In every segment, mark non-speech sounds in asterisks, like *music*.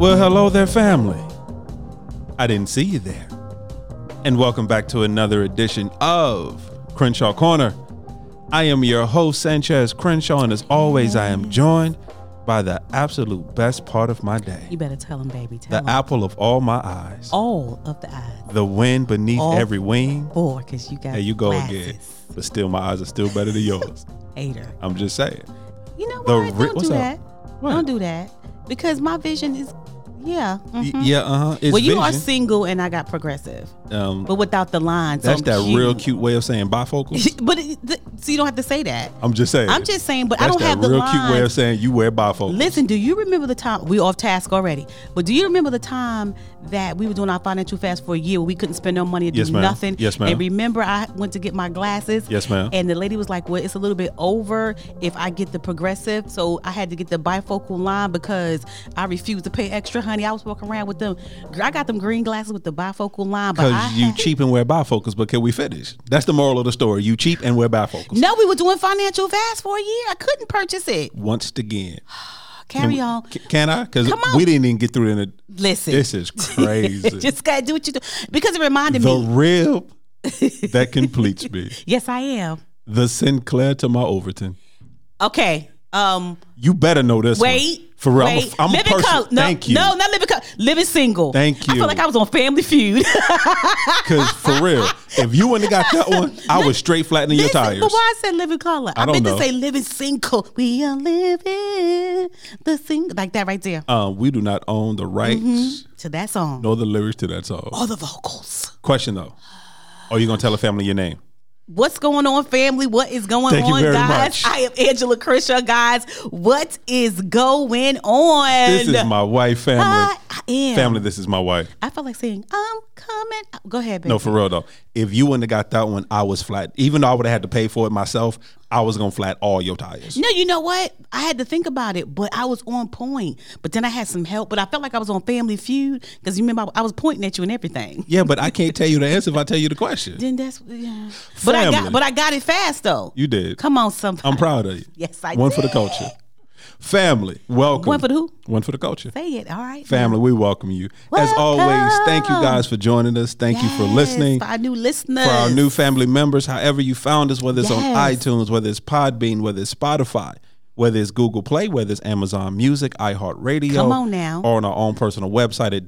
Well, hello there, family. I didn't see you there. And welcome back to another edition of Crenshaw Corner. I am your host, Sanchez Crenshaw, and as always, I am joined by the absolute best part of my day You better tell him, baby. Tell the him. apple of all my eyes, All of the eyes. the wind beneath All every wing. Four, because you got There you go glasses. again. But still, my eyes are still better than yours. *laughs* Hater. I'm just saying. You know what? re- Don't what's do up? that. What? Don't do that. Because my vision is, yeah. Y- mhm. yeah, uh huh. Well, you are single and I got progressive, Um, but without the lines. That's I'm that cute. real cute way of saying bifocals. *laughs* but it, th- so you don't have to say that. I'm just saying. I'm just saying, but That's I don't that have the real line. cute way of saying you wear bifocals. Listen, do you remember the time we off task already? But do you remember the time that we were doing our financial fast for a year we couldn't spend no money and Yes, do ma'am. nothing? Yes, ma'am. And remember, I went to get my glasses. Yes, ma'am. And the lady was like, "Well, it's a little bit over if I get the progressive, so I had to get the bifocal line because I refused to pay extra, honey. I was walking around with them. I got them green glasses with the bifocal line, Because you had- cheap and wear bifocals, but can we finish? That's the moral of the story. You cheap and wear bifocals. No, we were doing financial fast for a year. I couldn't purchase it. Once again. *sighs* Carry on. Can I? Because we didn't even get through in the. Listen. This is *laughs* crazy. Just gotta do what you do because it reminded the me. The rib *laughs* that completes me. Yes, I am. The Synclaire to my Overton. Okay. Um. You better know this. one. Wait. For real. I'm a- Wait. I'm a, living person. color. No, Thank you. No, not living color. Living single. Thank you. I feel like I was on Family Feud. *laughs* Because for real, if you wouldn't have got that one, I was straight flattening your tires. but why I said living color? I, don't meant know. to say living single. We are living the single like that right there. Um, we do not own the rights To that song. nor the lyrics to that song. All the vocals. Question though. Are you gonna tell a family your name? What's going on, family? What is going Thank on, guys? much. I am Angela Crenshaw, guys. What is going on? This is my wife, family. I, I am. Family, this is my wife. I felt like saying, I'm coming. Go ahead, baby. No, for real though. If you wouldn't have got that one, I was flat. Even though I would have had to pay for it myself, I was gonna flat all your tires. No, you know what? I had to think about it, but I was on point. But then I had some help. But I felt like I was on Family Feud because you remember I, was pointing at you and everything. Yeah, but I can't tell you the answer if I tell you the question. Then that's yeah. But I got but I got it fast though. You did. Come on, somebody. I'm proud of you. *laughs* Yes, I One for the culture. Family, welcome. One for the who? One for the culture. Say it. All right. Family, we welcome you. As always, thank you guys for joining us. Thank you for listening. For our new listeners. for our new family members, however you found us, whether it's on iTunes, whether it's Podbean, whether it's Spotify, whether it's Google Play, whether it's Amazon Music, iHeartRadio. Come on now. Or on our own personal website at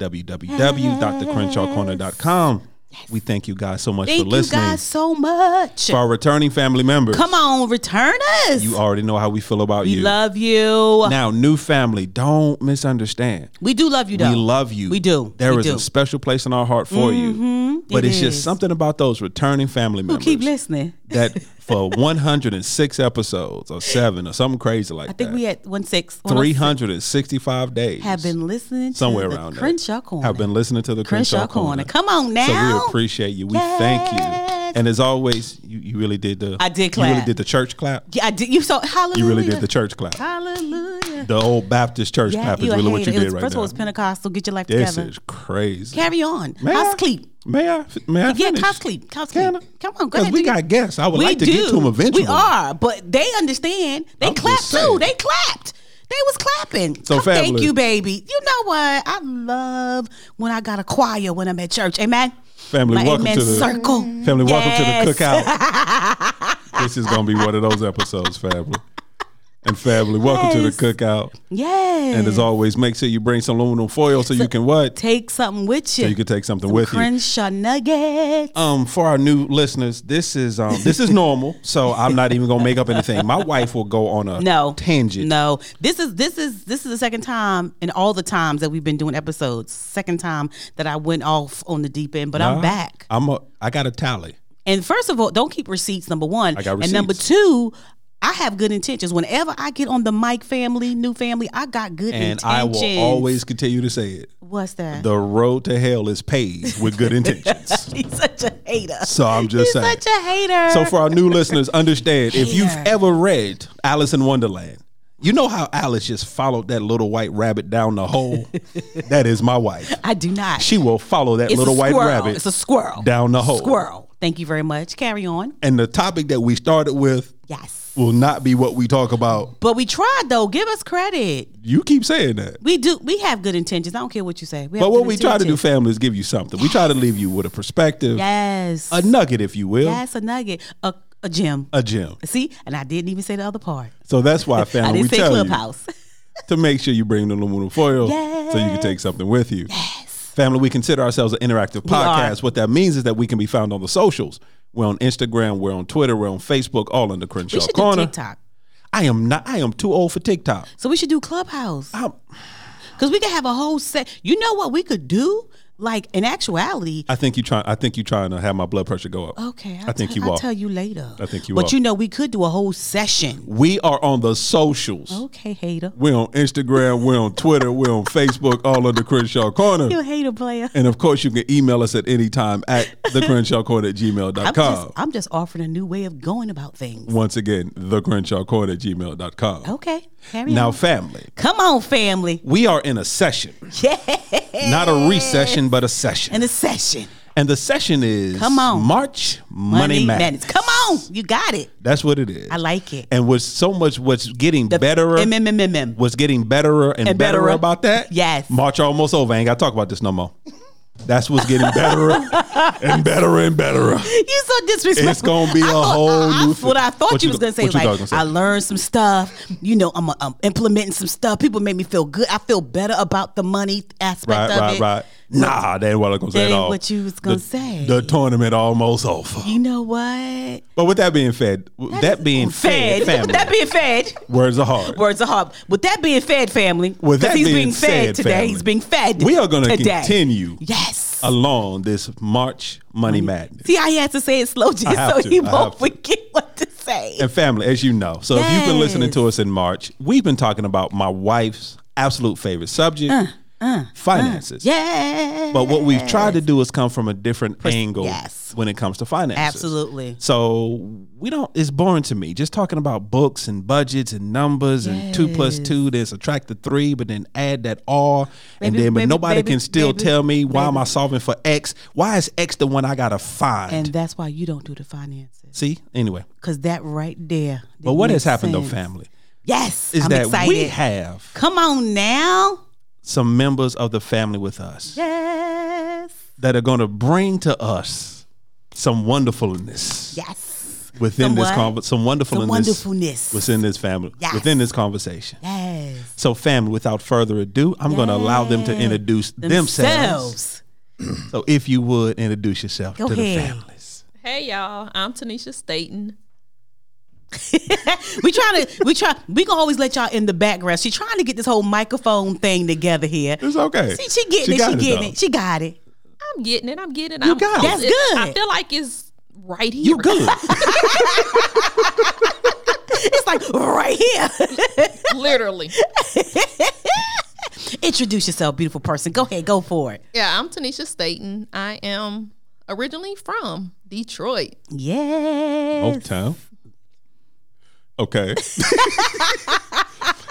www.thecrenshawcorner.com. We thank you guys so much Thank for listening. you guys so much. For our returning family members, Come on, return us. you already know how we feel about we you. We love you. now, new family, don't misunderstand. we do love you though. We love you. We do. There We is do. Mm-hmm. a special place in our heart for you. But It it's just something about those returning family members. Who keep listening. that *laughs* for 106 episodes or seven or something crazy like that. I think that. we had one six. 365 days have been listening to somewhere the around there. Crenshaw Corner. Have been listening to the Crenshaw, Crenshaw, Corner. Come on now. So we appreciate you. We thank you. And as always, you, you really did the I did You really did the church clap. Yeah, I did. You so hallelujah. You really did the church clap. Hallelujah. The old Baptist church Yeah, clap is really what you. It did was- right First of all, it's Pentecostal. Get your life This together. This is crazy. Carry on. May House I- Cleep. May I? May I Yeah, finish? house Cleep. House Can Cleep. Come on, go ahead. Because we got guests. I would we like to do. get to 'em eventually. We are, but they understand. They I'm clapped too. They clapped. They was clapping. So, Come, Thank you, baby. You know what? I love when I got a choir when I'm at church. Amen. Family, My welcome amen to the circle. Family, welcome to the cookout. *laughs* this is gonna be one of those episodes, family. And family, welcome to the cookout. Yes. And as always, make sure you bring some aluminum foil so, you can what? take something with you. So you can take something Some with you. Crenshaw nuggets. Um, for our new listeners, this is um this is normal, so I'm not even gonna make up anything. My wife will go on a no tangent. No, this is this is this is the second time in all the times that we've been doing episodes. Second time that I went off on the deep end, but Nah, I'm back. I'm a I got a tally. And first of all, don't keep receipts. Number one, I got and number two. I have good intentions. Whenever I get on the mic family, new family, I got good intentions. And intentions. I will always continue to say it. What's that? The road to hell is paved with good *laughs* intentions. He's such a hater. So I'm just He's saying. such a hater. So for our new listeners, understand if you've ever read Alice in Wonderland, you know how Alice just followed that little white rabbit down the hole? *laughs* that is my wife. I do not. She will follow that it's little white rabbit It's a squirrel down the hole. Squirrel. Thank you very much. Carry on. And the topic that we started with Yes. Will not be what we talk about. But we tried though. Give us credit. You keep saying that. We do. We have good intentions. I don't care what you say. We But what we try to do, family, is give you something. We try to leave you with a perspective, Yes. a nugget, if you will, Yes, a nugget. A, a gem. a gem. See, and I didn't even say the other part. So that's why, *laughs* I family, we didn't say tell you clubhouse. *laughs* to make sure you bring the aluminum foil so you can take something with you. Yes. Family, we consider ourselves an interactive podcast. What that means is that we can be found on the socials. We're on Instagram, we're on Twitter, we're on Facebook, all in the Crenshaw we should Corner. do TikTok. I am not. I am too old for TikTok. So we should do Clubhouse. I'm- Because we could have a whole set. You know what we could do? Like in actuality, I think you try. I think you trying to have my blood pressure go up. okay. I'll I think tell- you I'll are. tell you later. I think you But are. you know, we could do a whole session. We are on the socials. Okay, hater. We're on Instagram. We're on Twitter. We're on Facebook. All under Crenshaw Corner. You hater player. And of course, you can email us at any time at the Crenshaw Corner at I'm just, I'm just offering a new way of going about things. Once again, the Crenshaw Corner at gmail.com. Okay. Carry Now, on. family, Come on, family. we are in a session, Yeah. not a recession, but a session. In a session. And the session is Come on. March Money, Madness. Come on. You got it. That's what it is. I like it. And with so much what's getting The betterer, MMMM. what's getting betterer and, And betterer. about that. Yes. March almost over. I ain't got to talk about this no more. That's what's getting better and better and better. You so disrespectful. It's gonna be a thought- whole I- new I- What I thought What you you was gonna say, like I gonna I learned some stuff. You know, I'm, I'm implementing some stuff. People make me feel good. I feel better about the money aspect Right, of right, it. right. Nah, that ain't what I was gonna say at all. what you was gonna The- say. The tournament almost over. You know what? But with that being fed, that being fed, family, With that being fed. words are hard. Words are hard. With that being fed, family. With that he's being being fed said, today. family, He's being fed. we are gonna today. continue Yes. along this March Money Madness. See I had to say it slow just so to. he won't have to. forget what to say. And family, as you know, so if you've been listening to us in March, we've been talking about my wife's absolute favorite subject, uh. Uh, finances. Uh, yeah. But what we've tried to do is come from a different angle yes. when it comes to finances. Absolutely. So we don't. It's boring to me just talking about books and budgets and numbers and two plus two. Then subtract the three, but then add that all, and then but nobody can still tell me why am I solving for X? Why is X the one I gotta find? And that's why you don't do the finances. See, anyway. Cause that right there. But what has happened though, family, Yes. is I'm that excited. we have Come on now. Some members of the family with us Yes. that are going to bring to us some wonderfulness Yes. within Some this what? conversation. Some wonderfulness, Some wonderfulness. within this family, Yes. within this conversation. Yes. So, family, without further ado, I'm going to allow them to introduce themselves. Themselves. So, if you would introduce yourself Go to the families. Hey y'all, I'm Tanisha Staton. *laughs* we trying to we try we gonna always let y'all in the background. She trying to get this whole microphone thing together here. It's okay. See, she getting She it. She it, getting though. it. She got it. I'm getting it. I'm getting it. You I'm got it. That's good. I feel like it's right here. You good. *laughs* It's like right here. Literally. *laughs* Introduce yourself, beautiful person. Go ahead, go for it. Yeah, I'm Tanisha Staton. I am originally from Detroit. Yes. Oaktown. Okay.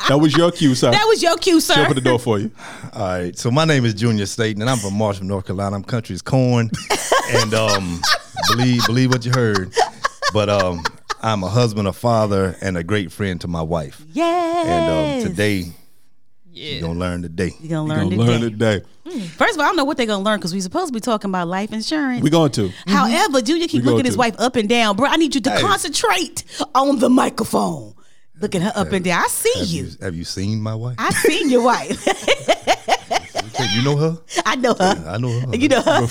that was your cue, sir. That was your cue, sir. Open the door for you. All right, so my name is Junior Staton, and I'm from Marshall, North Carolina. I'm country's corn, *laughs* and um, believe believe what you heard. But um, I'm a husband, a father, and a great friend to my wife. Yes. And um, today, Yeah. you're gonna learn today. you're gonna We're learn gonna learn today. today. First of all, I don't know what they're gonna learn because we're supposed to be talking about life insurance. We're going to. Mm-hmm. However, Junior keep We go looking his to. wife up and down, bro. I need you to Hey. concentrate on the microphone. Looking her up and down. I see Have you. you have you seen my wife? I've seen your wife. *laughs* *laughs* You know her? I know her. I know her. You know her.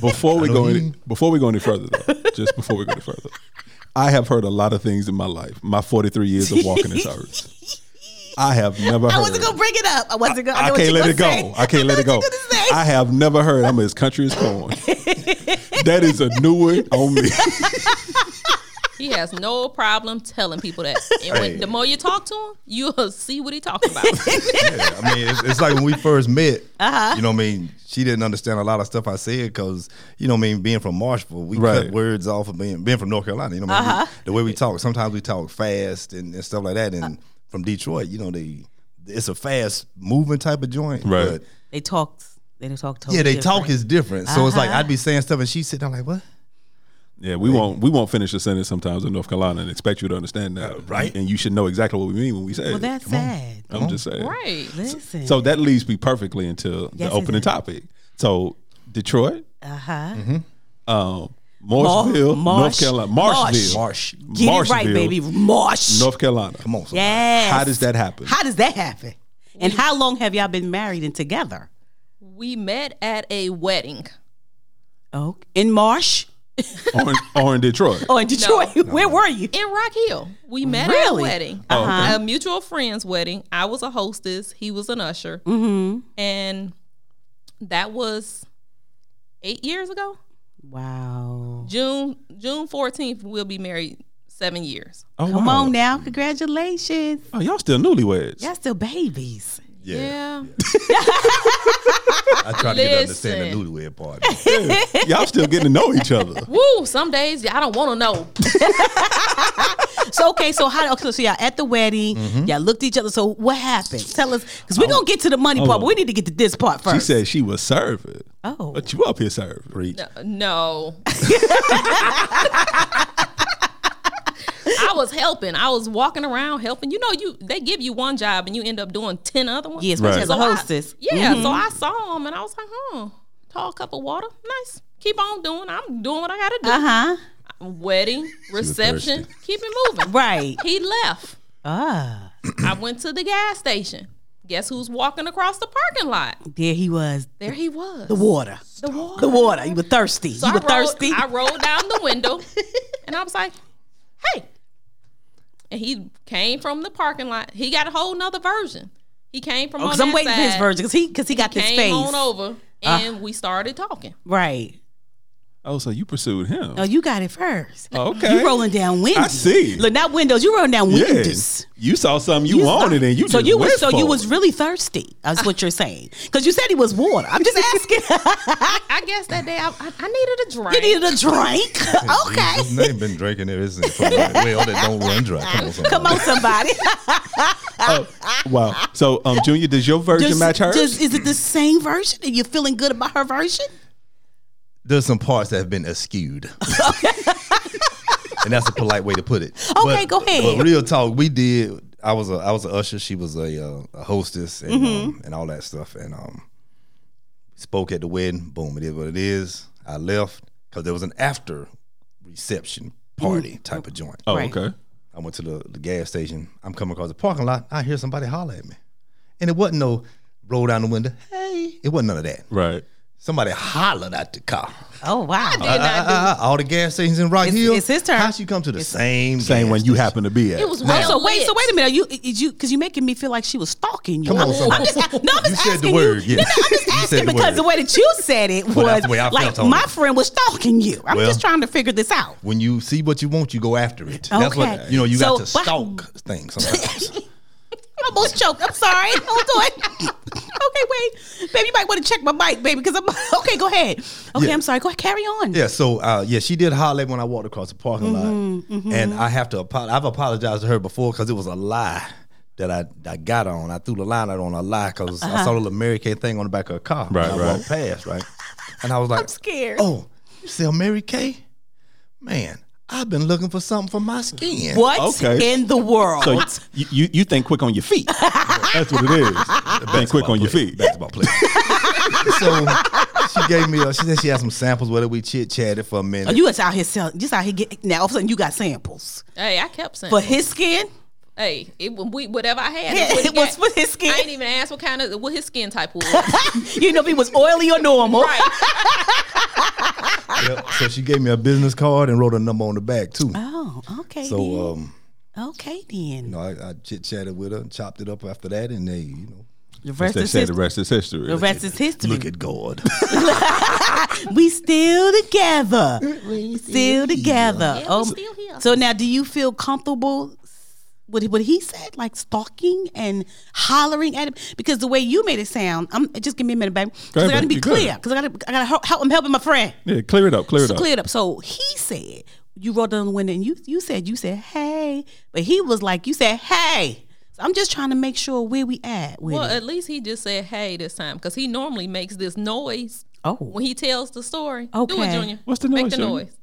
Before we I go any, before we go any further, though, just before we go any further, I have heard a lot of things in my life. My 43 years of walking this *laughs* earth. I have never heard. I wasn't gonna bring it up. I wasn't gonna. I, I know what can't let it go. say. I can't let it go. what you gonna say. I have never heard I'm as country as corn. *laughs* that is a new one on me. He has no problem telling people that. And when, Hey. the more you talk to him, you'll see what he talking about. *laughs* Yeah, I mean, it's, it's like when we first met. Uh-huh. You know, what I mean, she didn't understand a lot of stuff I said because you know, what I mean, being from Marshall, we Right. cut words off of being being from North Carolina. You know, what I mean? We- the way we talk. Sometimes we talk fast and, and stuff like that. And uh, from Detroit, you know, they it's a fast moving type of joint. Right. But They talk. They talk. Totally yeah, they talk different. is different. So it's like Uh-huh. I'd be saying stuff and she'd sit down like, what? Yeah, we won't we won't finish a sentence sometimes in North Carolina and expect you to understand that, right. And you should know exactly what we mean when we say Well, it. that's sad. I'm just saying. Right. Listen. So that leads me perfectly into Yes, the opening topic. So Detroit, uh huh. um, Marshville, Marsh. North Carolina, Marshville, Marsh. Get it right, baby. Marsh. North Carolina. Come on. son. Yes. How does that happen? How does that happen? And how long have y'all been married and together? We met at a wedding. Oh, in Marsh *laughs* or, in, or in Detroit? or in Detroit? *laughs* Where were you? in Rock Hill. We met Really? at a wedding, Oh, okay. a mutual friend's wedding. I was a hostess. He was an usher, Mm-hmm. and that was eight years ago. Wow. June June fourteenth, we'll be married seven years. Oh, Come wow. on now. Congratulations. Oh, y'all still newlyweds? Y'all still babies. Yeah. Yeah, *laughs* I try to get to understand the Listen. newlywed part. y'all still getting to know each other. woo. Some days I don't want to know. *laughs* So okay, so how okay, so y'all at the wedding, Mm-hmm. y'all looked at each other. So what happened? Tell us, because we're gonna get to the money part, Hold but we need to get to this part first. She said she was serving. Oh. But you up here serving. Preach. No. *laughs* I was helping. I was walking around helping. You know, you they give you one job and you end up doing ten other ones. Yes, especially Right. as a So I- hostess. yeah, Mhm. so I saw him and I was like, huh, tall cup of water, nice. Keep on doing. I'm doing what I gotta do. Uh huh. Wedding, reception, keep it moving. Right. He left. Ah, I went to the gas station. Guess who's walking across the parking lot? there he was. There he was. The water. The water. The water. You were thirsty. So you I were rolled, thirsty. I rolled down the window and I was like, hey. And he came from the parking lot. He got a whole nother version. He came from Because Oh, I'm waiting for his version. Because he, cause he got He this came face. on over uh. and we started talking. Right. Oh, so you pursued him. Oh, you got it first. Oh, okay. You rolling down windows. I see. Look, not windows. You rolling down yeah. windows. You saw something you, wanted and you so just you was went so for you it. was really thirsty. That's what you're saying. Because you said he was water. I'm just asking. *laughs* I guess that day I, I, I needed a drink. you needed a drink. *laughs* *laughs* okay. His name been drinking ever since. from the Well, that don't run dry. Come on, somebody. Come on, somebody. Oh, wow. So, um, Junior, does your version Just- match hers? just- is it the same version? Are you feeling good about her version? There's some parts that have been eschewed. *laughs* *laughs* and that's a polite way to put it. Okay, go ahead. But real talk, we did. I was a I was a usher. She was a uh, a hostess and Mm-hmm. um, and all that stuff. And um, spoke at the wedding. Boom, it is what it is. I left because there was an after reception party type of joint. oh, right. okay. I went to the, the gas station. I'm coming across the parking lot. I hear somebody holler at me, and it wasn't no roll down the window. Hey, it wasn't none of that. Right. Somebody hollered at the car. Oh wow. did not do Uh, uh, all the gas stations in Rock It's- Hill. it's his turn. How she come to the same Same gas one you happen to be at. It was well so wait, so wait a minute. Are you is you because you making me feel like she was stalking you? Come on, I'm. I'm just, *laughs* no, I'm You just said the asking word, you. yes. No, no, I'm just *laughs* asking the because word. the way that you said it *laughs* was Well, that's the way I like my it. friend was stalking you. I'm Well- just trying to figure this out. When you see what you want, you go after it. That's Okay. what you know. You So, got to but- stalk things sometimes. I almost choked. I'm sorry. Hold on. okay, wait, baby. You might want to check my mic, baby, because I'm *laughs* okay. Go ahead. Okay, Yeah. I'm sorry. Go ahead. Carry on. yeah. So uh, yeah, she did holler at me when I walked across the parking Mm-hmm, lot, and I have to. apologize. I've apologized to her before because it was a lie that I, I got on. I threw the line out on a lie because I saw the little Mary Kay thing on the back of her car. Right, and I right. walked past, right, and I was *laughs* like, I'm scared. Oh, you sell Mary Kay? Man, I've been looking for something for my skin. What Okay. in the world? So you, you you think quick on your feet. That's what it is. Think quick on your feet. That's Basketball player. *laughs* so she gave me. A, she said she had some samples. Whether we chit chatted for a minute. Oh, you was out here selling. Just out here get now. All of a sudden, you got samples Hey, I kept saying. for his skin. Hey, it, we, whatever I had, Yeah, is what it was got. for his skin. I ain't even asked what kind of what his skin type was. *laughs* you know if he was oily or normal. right. Yep. So she gave me a business card and wrote a number on the back too. Oh, okay. So then. um, okay then. you know, I, I chit chatted with her and chopped it up after that, and they, you know, the rest they is say, the rest is history. The rest is history. look at God. *laughs* we still together. We still together. Yeah, we oh, still here. So now, do you feel comfortable with what he said, like stalking and hollering at him? Because the way you made it sound, I'm just give me a minute, baby. Go Because I got to be clear. Because I got to, I got to help, help. I'm helping my friend. Yeah, clear it up. Clear it up. So up. clear it up. So he said, you rolled down the window and you you said, you said, hey. But he was like, you said, hey. So I'm just trying to make sure where we at with Well, it. at least he just said hey this time because he normally makes this noise Oh. when he tells the story. Do Okay. it, Junior. What's the noise? Make noise, the Junior? noise.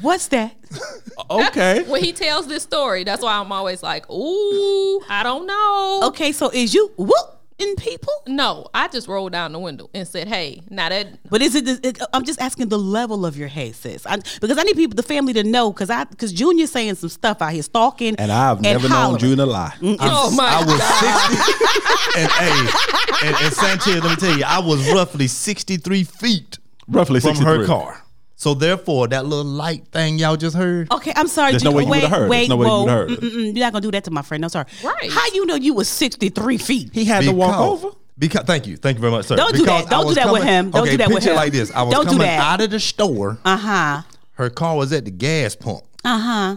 What's that? *laughs* Okay. *laughs* When he tells this story, that's why I'm always like, ooh, I don't know. Okay, so is you whooping people? No, I just rolled down the window and said, hey, now that *laughs* But is it, the- it? I'm just asking the level of your hate, sis. I, because I need people, the family, to know. Because I, because Junior's saying some stuff out here, stalking, And I've never known Junior June to lie. Oh my I was 60 and hey, and, and Sanchez, let me tell you, I was roughly 63 feet Roughly from 63. her car. So therefore, that little light thing y'all just heard, Okay, I'm sorry. There's no Ju- way you wait, would've heard. Wait, There's no way you whoa, would've heard. mm-mm, You're not gonna do that to my friend. I'm sorry. Right. How you know you was 63 feet? He had to walk over. Because thank you, thank you very much, sir. Don't do that. Don't do was that with him. Don't okay, do that with picture him. like this. I was Don't do coming that. out of the store. Uh huh. Her car was at the gas pump. Uh huh.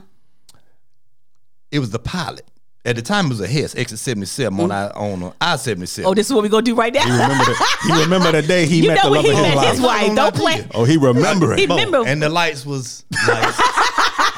It was the pilot. At the time, it was a Hess exit 77 on I on I 77. Oh, this is what we gonna do right now. He remember the, he remember the day he You met the love he of his met life. his wife. Don't play. thinking. Oh, he remember it. He it. remember. and the lights was like *laughs*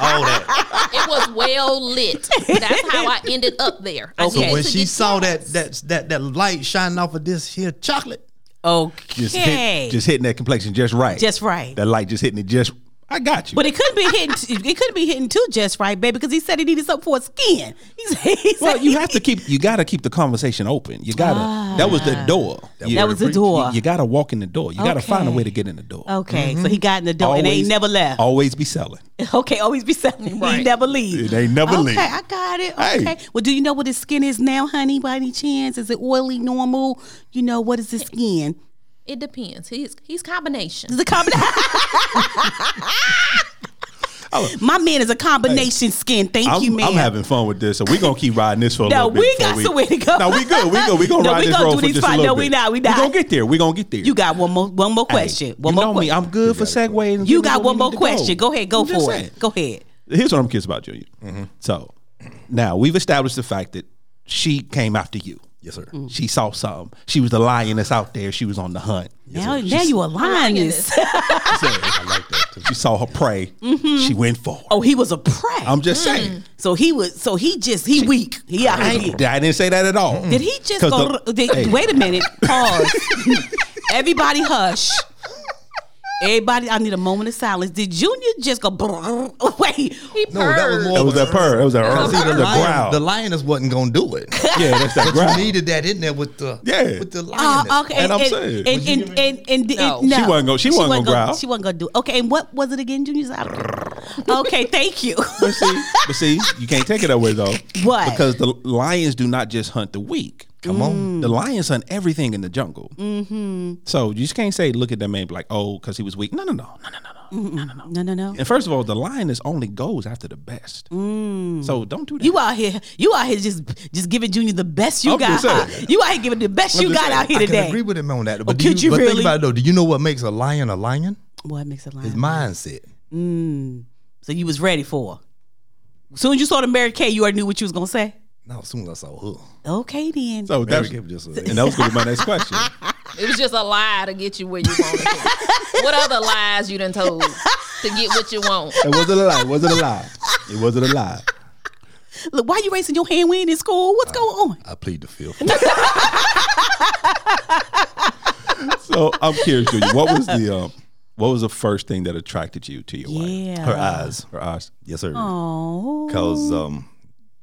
all that. it was well lit. That's how I ended up there. Okay. So when she saw that that that that light shining off of this here chocolate, Okay. Just, hit, just hitting that complexion just right. Just right. That light just hitting it just. I got you. But it couldn't be hitting. It couldn't be hitting too just right, baby, because he said he needed something for his skin. He said, he well, said you have to *laughs* keep. You got to keep the conversation open. You gotta. that was the ah. door. You- That was the door. You, you got to walk in the door. You got to find a way to get in the door. Okay, so mm-hmm. he got in the door and ain't never left. Always be selling. *laughs* Okay, always be selling. He never leave. It ain't never okay, leave. Okay, I got it. Hey. Okay. Well, do you know what his skin is now, honey? By any chance, is it oily, normal? You know what is his skin? It depends. He's he's combination. It's a combination. *laughs* Oh. My man is a combination skin. Thank I'm, you, man. I'm having fun with this, so we're gonna keep riding this for a No, little bit. No, we before got somewhere to go. No, we good. We good. We gonna *laughs* No, ride we this gonna road do for these just a fine- little no, we bit. not, we not. We not. gonna get there. We gonna get there. you got one more one more Hey, question. One you more know me. question. I'm good for segueing. and You got one more question. Go ahead. Go I'm just for saying. it. Go ahead. Here's what I'm curious about, Junior. Mm-hmm. So now we've established the fact that she came after you. Yes sir. Mm. She saw something. She was the lioness out there. She was on the hunt. Now, now you a lioness. *laughs* I like that. She saw her prey. Mm-hmm. She went for it. oh, he was a prey. I'm just mm. saying. so he was. So he just he weak. He out I, here. ain't- I didn't say that at all. Did he just mm. go? the- did- Hey. Wait a minute. Pause. *laughs* Everybody hush. Everybody, I need a moment of silence. Did Junior just go? brrr? *laughs* Wait, He No, that was more That was that purr. That was that. That's that a was the lion- growl. The lioness wasn't gonna do it. yeah, that's that But growl. you needed that in there with the Yeah. with the Uh, lioness. okay, And I'm and, saying- and, Was and, and, and, and, No. no. She wasn't gonna- she wasn't gonna growl. She wasn't gonna do. It. Okay, and what was it again, Junior? *laughs* okay, thank you. But see, but see, you can't take it that way though. What? Because the lions do not just hunt the weak. Come mm. on, the mm. lion son, everything in the jungle. Mm-hmm. So you just can't say, look at that man, be like, oh, because he was weak. No, no, no, no, no, no, no, no, no, no, no. And first of all, the lioness only goes after the best. Mm. So don't do that. You out here, you out here just just giving Junior the best you I'm got. Saying, you out here giving the best I'm you got saying, out here I today. I agree with him on that. But, oh, do you, you but really? think about it though. Do you know what makes a lion a lion? What makes a lion? His mindset. Mm. So you was ready for. As soon as you saw the Mary Kay, you already knew what you was gonna say. No, as soon as I saw her. Okay then. so Mary that's, Kay was just a- and that was going to be my next question. *laughs* It was just a lie to get you where you wanted to. what other lies you done told to get what you want? It wasn't a lie. It wasn't a lie. It wasn't a lie. Look, why you raising your hand? when in school. What's going on? I plead the fifth. *laughs* So I'm curious, Julia, what was the um, what was the first thing that attracted you to your wife? Yeah. Her eyes. Her eyes. Yes, sir. Oh. Cause um,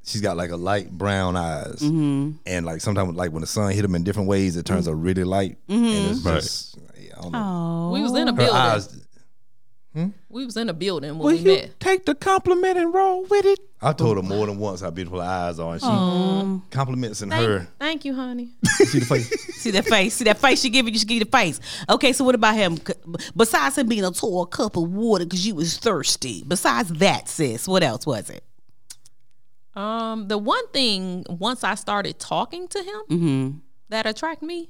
she's got like a light brown eyes, Mm-hmm. and like sometimes like when the sun hit them in different ways, it turns a mm-hmm. really light, mm-hmm. and it's Right. just I don't know. Oh. We was in a Her building. eyes. Hmm? We was in a building when Will we you met. take the compliment and roll with it? I told her more than once how beautiful her eyes are, and she compliments in Thank, her. thank you, honey. *laughs* See the face. See that face? See that face she giving you? She give you the face. Okay, so what about him? Besides him being a tall cup of water because you was thirsty. Besides that, sis, what else was it? Um, the one thing once I started talking to him Mm-hmm. that attracted me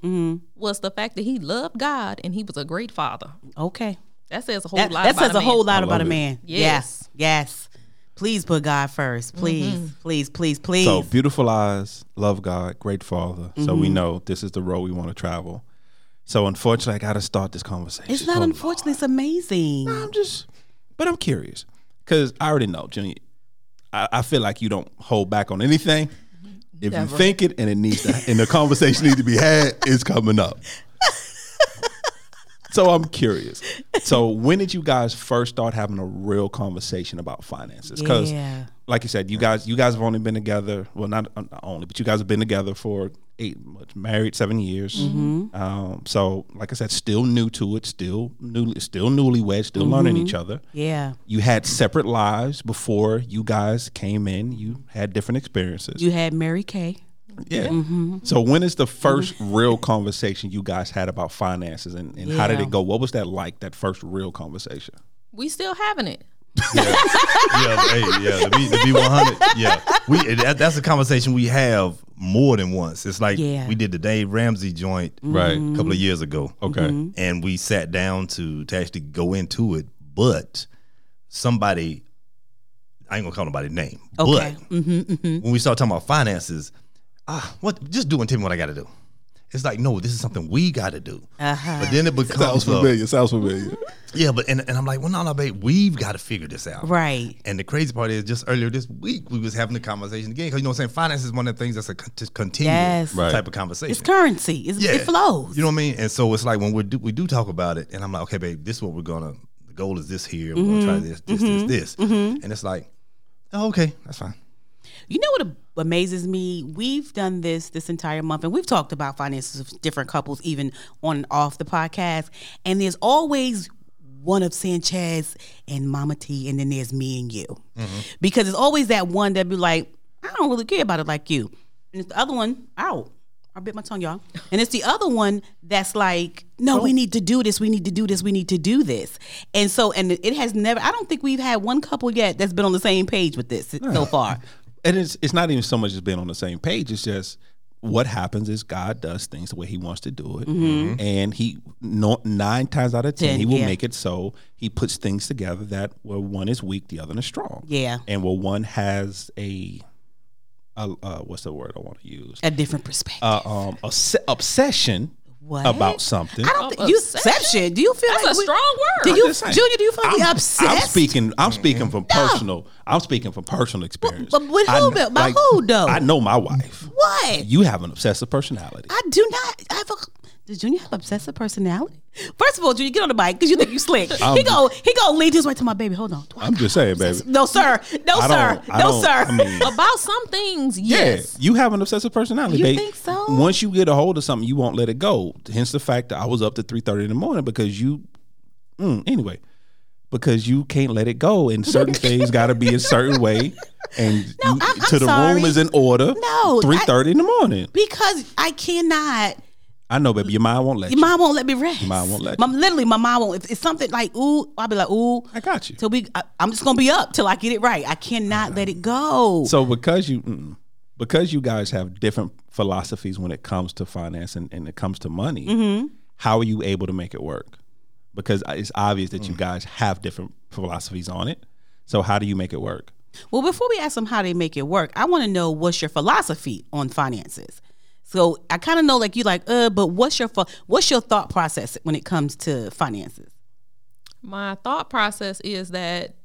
was the fact that he loved God and he was a great father. Okay, That says a whole that, lot. that about says a man. whole lot I about a man. Yes. Yes, yes. Please put God first. Please, please, please, please. So beautiful eyes, love God, great father. So Mm-hmm. we know this is the road we want to travel. So unfortunately, I got to start this conversation. it's not Oh, unfortunately. It's amazing. Lord. I'm just, but I'm curious because I already know, Junior. I, I feel like you don't hold back on anything. If Never. you think it and it needs to, and the conversation needs to be had, it's coming up. so I'm curious. So when did you guys first start having a real conversation about finances? Because, Yeah. like you said, you guys you guys have only been together. Well, not, not only, but you guys have been together for eight, what, married seven years. Mm-hmm. Um, so, like I said, still new to it, still new, still newlywed, still learning Mm-hmm. each other. Yeah. You had separate lives before you guys came in. You had different experiences. You had Mary Kay. Yeah. Mm-hmm. So when is the 1st real conversation you guys had about finances and, and how did it go? What was that like, that first real conversation? We still having it. Yeah, hey, yeah. the be to be one hundred, yeah. We that, that's a conversation we have more than once. It's like Yeah. we did the Dave Ramsey joint Right. a couple of years ago. Okay. Mm-hmm. and we sat down to to actually go into it. But somebody, I ain't gonna call nobody name. Okay. But when we start talking about finances, ah, what? Just do and tell me what I got to do. It's like no, this is something we got to do. Uh-huh. But then it becomes sounds a- Sounds familiar. yeah, but and, and I'm like, well, no, no, babe, we've got to figure this out. Right. And the crazy part is, just earlier this week, we was having the conversation again because you know what I'm saying. Finance is one of the things that's a con- just continual Yes. Right. type of conversation. It's currency. It's, It flows. You know what I mean? And so it's like when we do we do talk about it, and I'm like, okay, babe, this is what we're gonna. The goal is this here. We're gonna try this, this, this, this, and it's like, oh, okay, that's fine. You know what amazes me? We've done this this entire month, and we've talked about finances of different couples, even on and off the podcast. And there's always one of Sanchez and Mama T, and then there's me and you, mm-hmm. because it's always that one that be like, I don't really care about it like you, and it's the other one, ow. I bit my tongue, y'all. *laughs* And it's the other one that's like, no, we need to do this. We need to do this. We need to do this. And so, and it has never. I don't think we've had one couple yet that's been on the same page with this so far. And it's it's not even so much as being on the same page. It's just what happens is God does things the way He wants to do it, and He no, nine times out of ten, Mm-hmm. He will yeah. make it so He puts things together that where one is weak, the other is strong. Yeah. and where one has a, a uh, what's the word I want to use? a different perspective. Uh, um, obs- obsession What? about something. I don't think you obsession? exception. Do you feel That's like a we- strong word. Do I'm you, just saying. Junior? Do you feel like we I'm, obsessed? I'm speaking. I'm speaking from personal. I'm speaking from personal experience. but with who, kn- though? By who, though? I know my wife. What? You have an obsessive personality. I do not. I have a. Does Junior have obsessive personality? First of all, Junior, get on the bike because you think you slick. he go. He go lead his way to my baby. Hold on. I'm just saying, baby. *laughs* No, sir. No, I sir. don't- I No, don't- sir. I mean- *laughs* About some things, Yeah, yes. you have an obsessive personality. You babe. think so? Once you get a hold of something, you won't let it go. Hence the fact that I was up to three thirty in the morning because you. Mm, anyway, because you can't let it go, and certain *laughs* things got to be a certain way, and you, I'm- I'm to the sorry. room is in order. No, three thirty in the morning. because I cannot. I know, baby. Your mind won't let Your you. mom won't let me rest. Your mom won't let My, literally, my mom won't. If it's something like ooh, I'll be like ooh. I got you. Till we, I, I'm just gonna be up till I get it right. I cannot let it go. So because you mm, because you guys have different philosophies when it comes to finance and, and it comes to money, Mm-hmm. how are you able to make it work? Because it's obvious that you guys have different philosophies on it. So how do you make it work? Well, before we ask them how they make it work, I want to know what's your philosophy on finances. So I kind of know, like you, like, uh, but what's your what's your thought process when it comes to finances? My thought process is that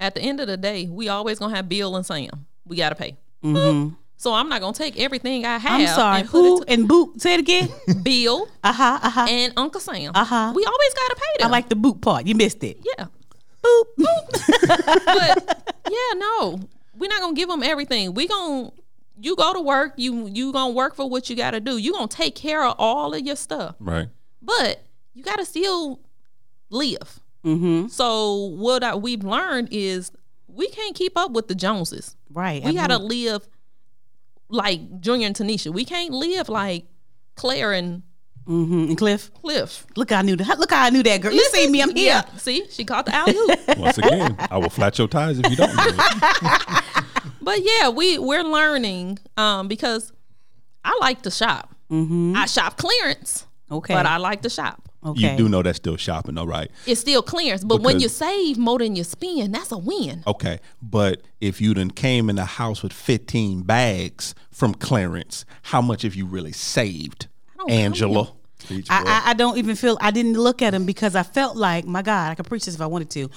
at the end of the day, we always gonna have Bill and Sam. We gotta pay. Hmm. So I'm not gonna take everything I have. Mm-hmm. I'm sorry, and put who to and boot? Say it again. *laughs* Bill uh huh. Uh huh. and Uncle Sam. Uh-huh. We always gotta pay them. I like the boot part. You missed it. yeah. Boop. boop. *laughs* but *laughs* yeah, no, we're not gonna give them everything. We gonna you go to work. You you gonna work for what you gotta do. You gonna take care of all of your stuff, Right. but you gotta still live. mm-hmm. So what I, we've learned is we can't keep up with the Joneses. Right. We gotta live like Junior and Tanisha. We can't live like Claire and Mm-hmm. And Cliff, Cliff. look, how I knew that. Look, how I knew that girl. You see me? I'm here. Yeah, see, she caught the alley. Once again, I will flat your tires if you don't. do it. *laughs* But yeah, we we're learning um, because I like to shop. I shop clearance, Mm-hmm. Okay. but I like to shop. Okay. You do know that's still shopping, though, right? It's still clearance, but when you save more than you spend, that's a win. Okay, but if you done came in the house with 15 bags from clearance, how much have you really saved, don't Angela? Come Preach, I. I, I don't even feel I didn't look at him because I felt like my God I could preach this if I wanted to,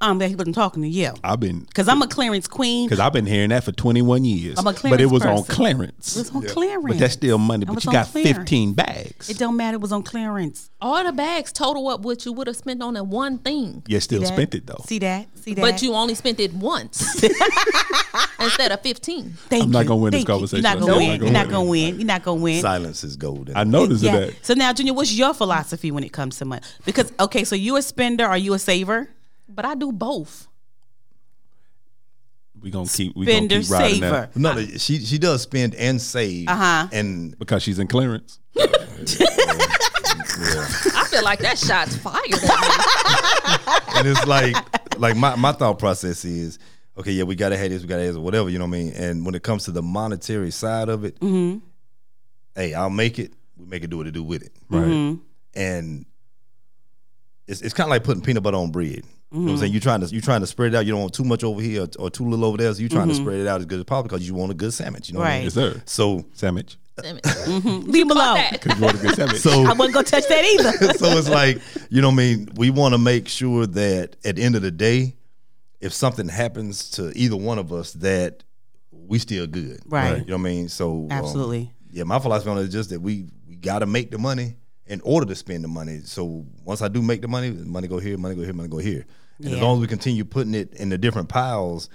um that he wasn't talking to you I've been because I'm a clearance queen. because I've been hearing that for 21 years. I'm a but it clearance was on person. clearance. It was on clearance, But that's still money. But you got clearance. 15 bags. It don't matter. It was on clearance. All the bags total up what you would have spent on that one thing. You still spent it though. See that? See that? But you only spent it once *laughs* instead of 15. Thank I'm not gonna win this you. conversation. You're not gonna not win. gonna You're not win. gonna win. You're not gonna win. Silence is golden. I noticed Yeah. that. So now, Junior, what's your philosophy when it comes to money? Because okay, so you a spender or you a saver? But I do both. We gonna keep we gonna Spender, keep riding saver. that No, she she does spend and save. Uh-huh. And because she's in clearance. *laughs* I feel like that shot's fired at *laughs* me. and it's like like my, my thought process is okay yeah we gotta have this we gotta have this whatever you know what i mean and when it comes to the monetary side of it Mm-hmm. hey i'll make it we make it do what it do with it Right. Mm-hmm. and it's, it's kind of like putting peanut butter on bread you know what I'm Mm-hmm. saying? You're trying to you're trying to spread it out. You don't want too much over here or, or too little over there. So you're trying Mm-hmm. to spread it out as good as possible because you want a good sandwich. You know what I mean? Yes, sir. So Sandwich. Damn *laughs* it. Leave him alone. Because you want a good sandwich. so I wasn't gonna touch that either. *laughs* so it's like you know what I mean. We want to make sure that at the end of the day, if something happens to either one of us, that we still good. Right. You know what I mean? So um, Absolutely. yeah, my philosophy on it is just that we we got to make the money in order to spend the money. So once I do make the money, money go here, money go here, money go here. And as long as we continue putting it in the different piles,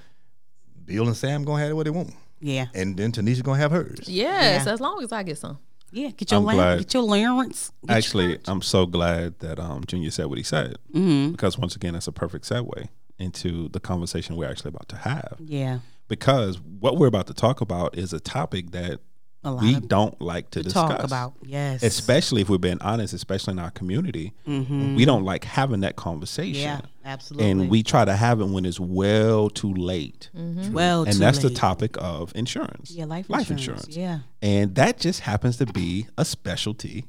Bill and Sam gonna have it what they want, Yeah. and then Tanisha gonna have hers. Yes, Yeah. as long as I get some. Yeah. Get your I'm glad. get your Lawrence. Get Actually, I'm so glad that um, Junior said what he said Mm-hmm. because once again, that's a perfect segue into the conversation we're actually about to have. yeah. Because what we're about to talk about is a topic that A lot we don't like to, to discuss. talk about. Yes. Especially if we're being honest, especially in our community, we don't like having that conversation. Mm-hmm. yeah. Absolutely. And we try to have it when it's well too late. well, And that's the topic of insurance. Yeah, life, life insurance. insurance. Yeah. And that just happens to be a specialty.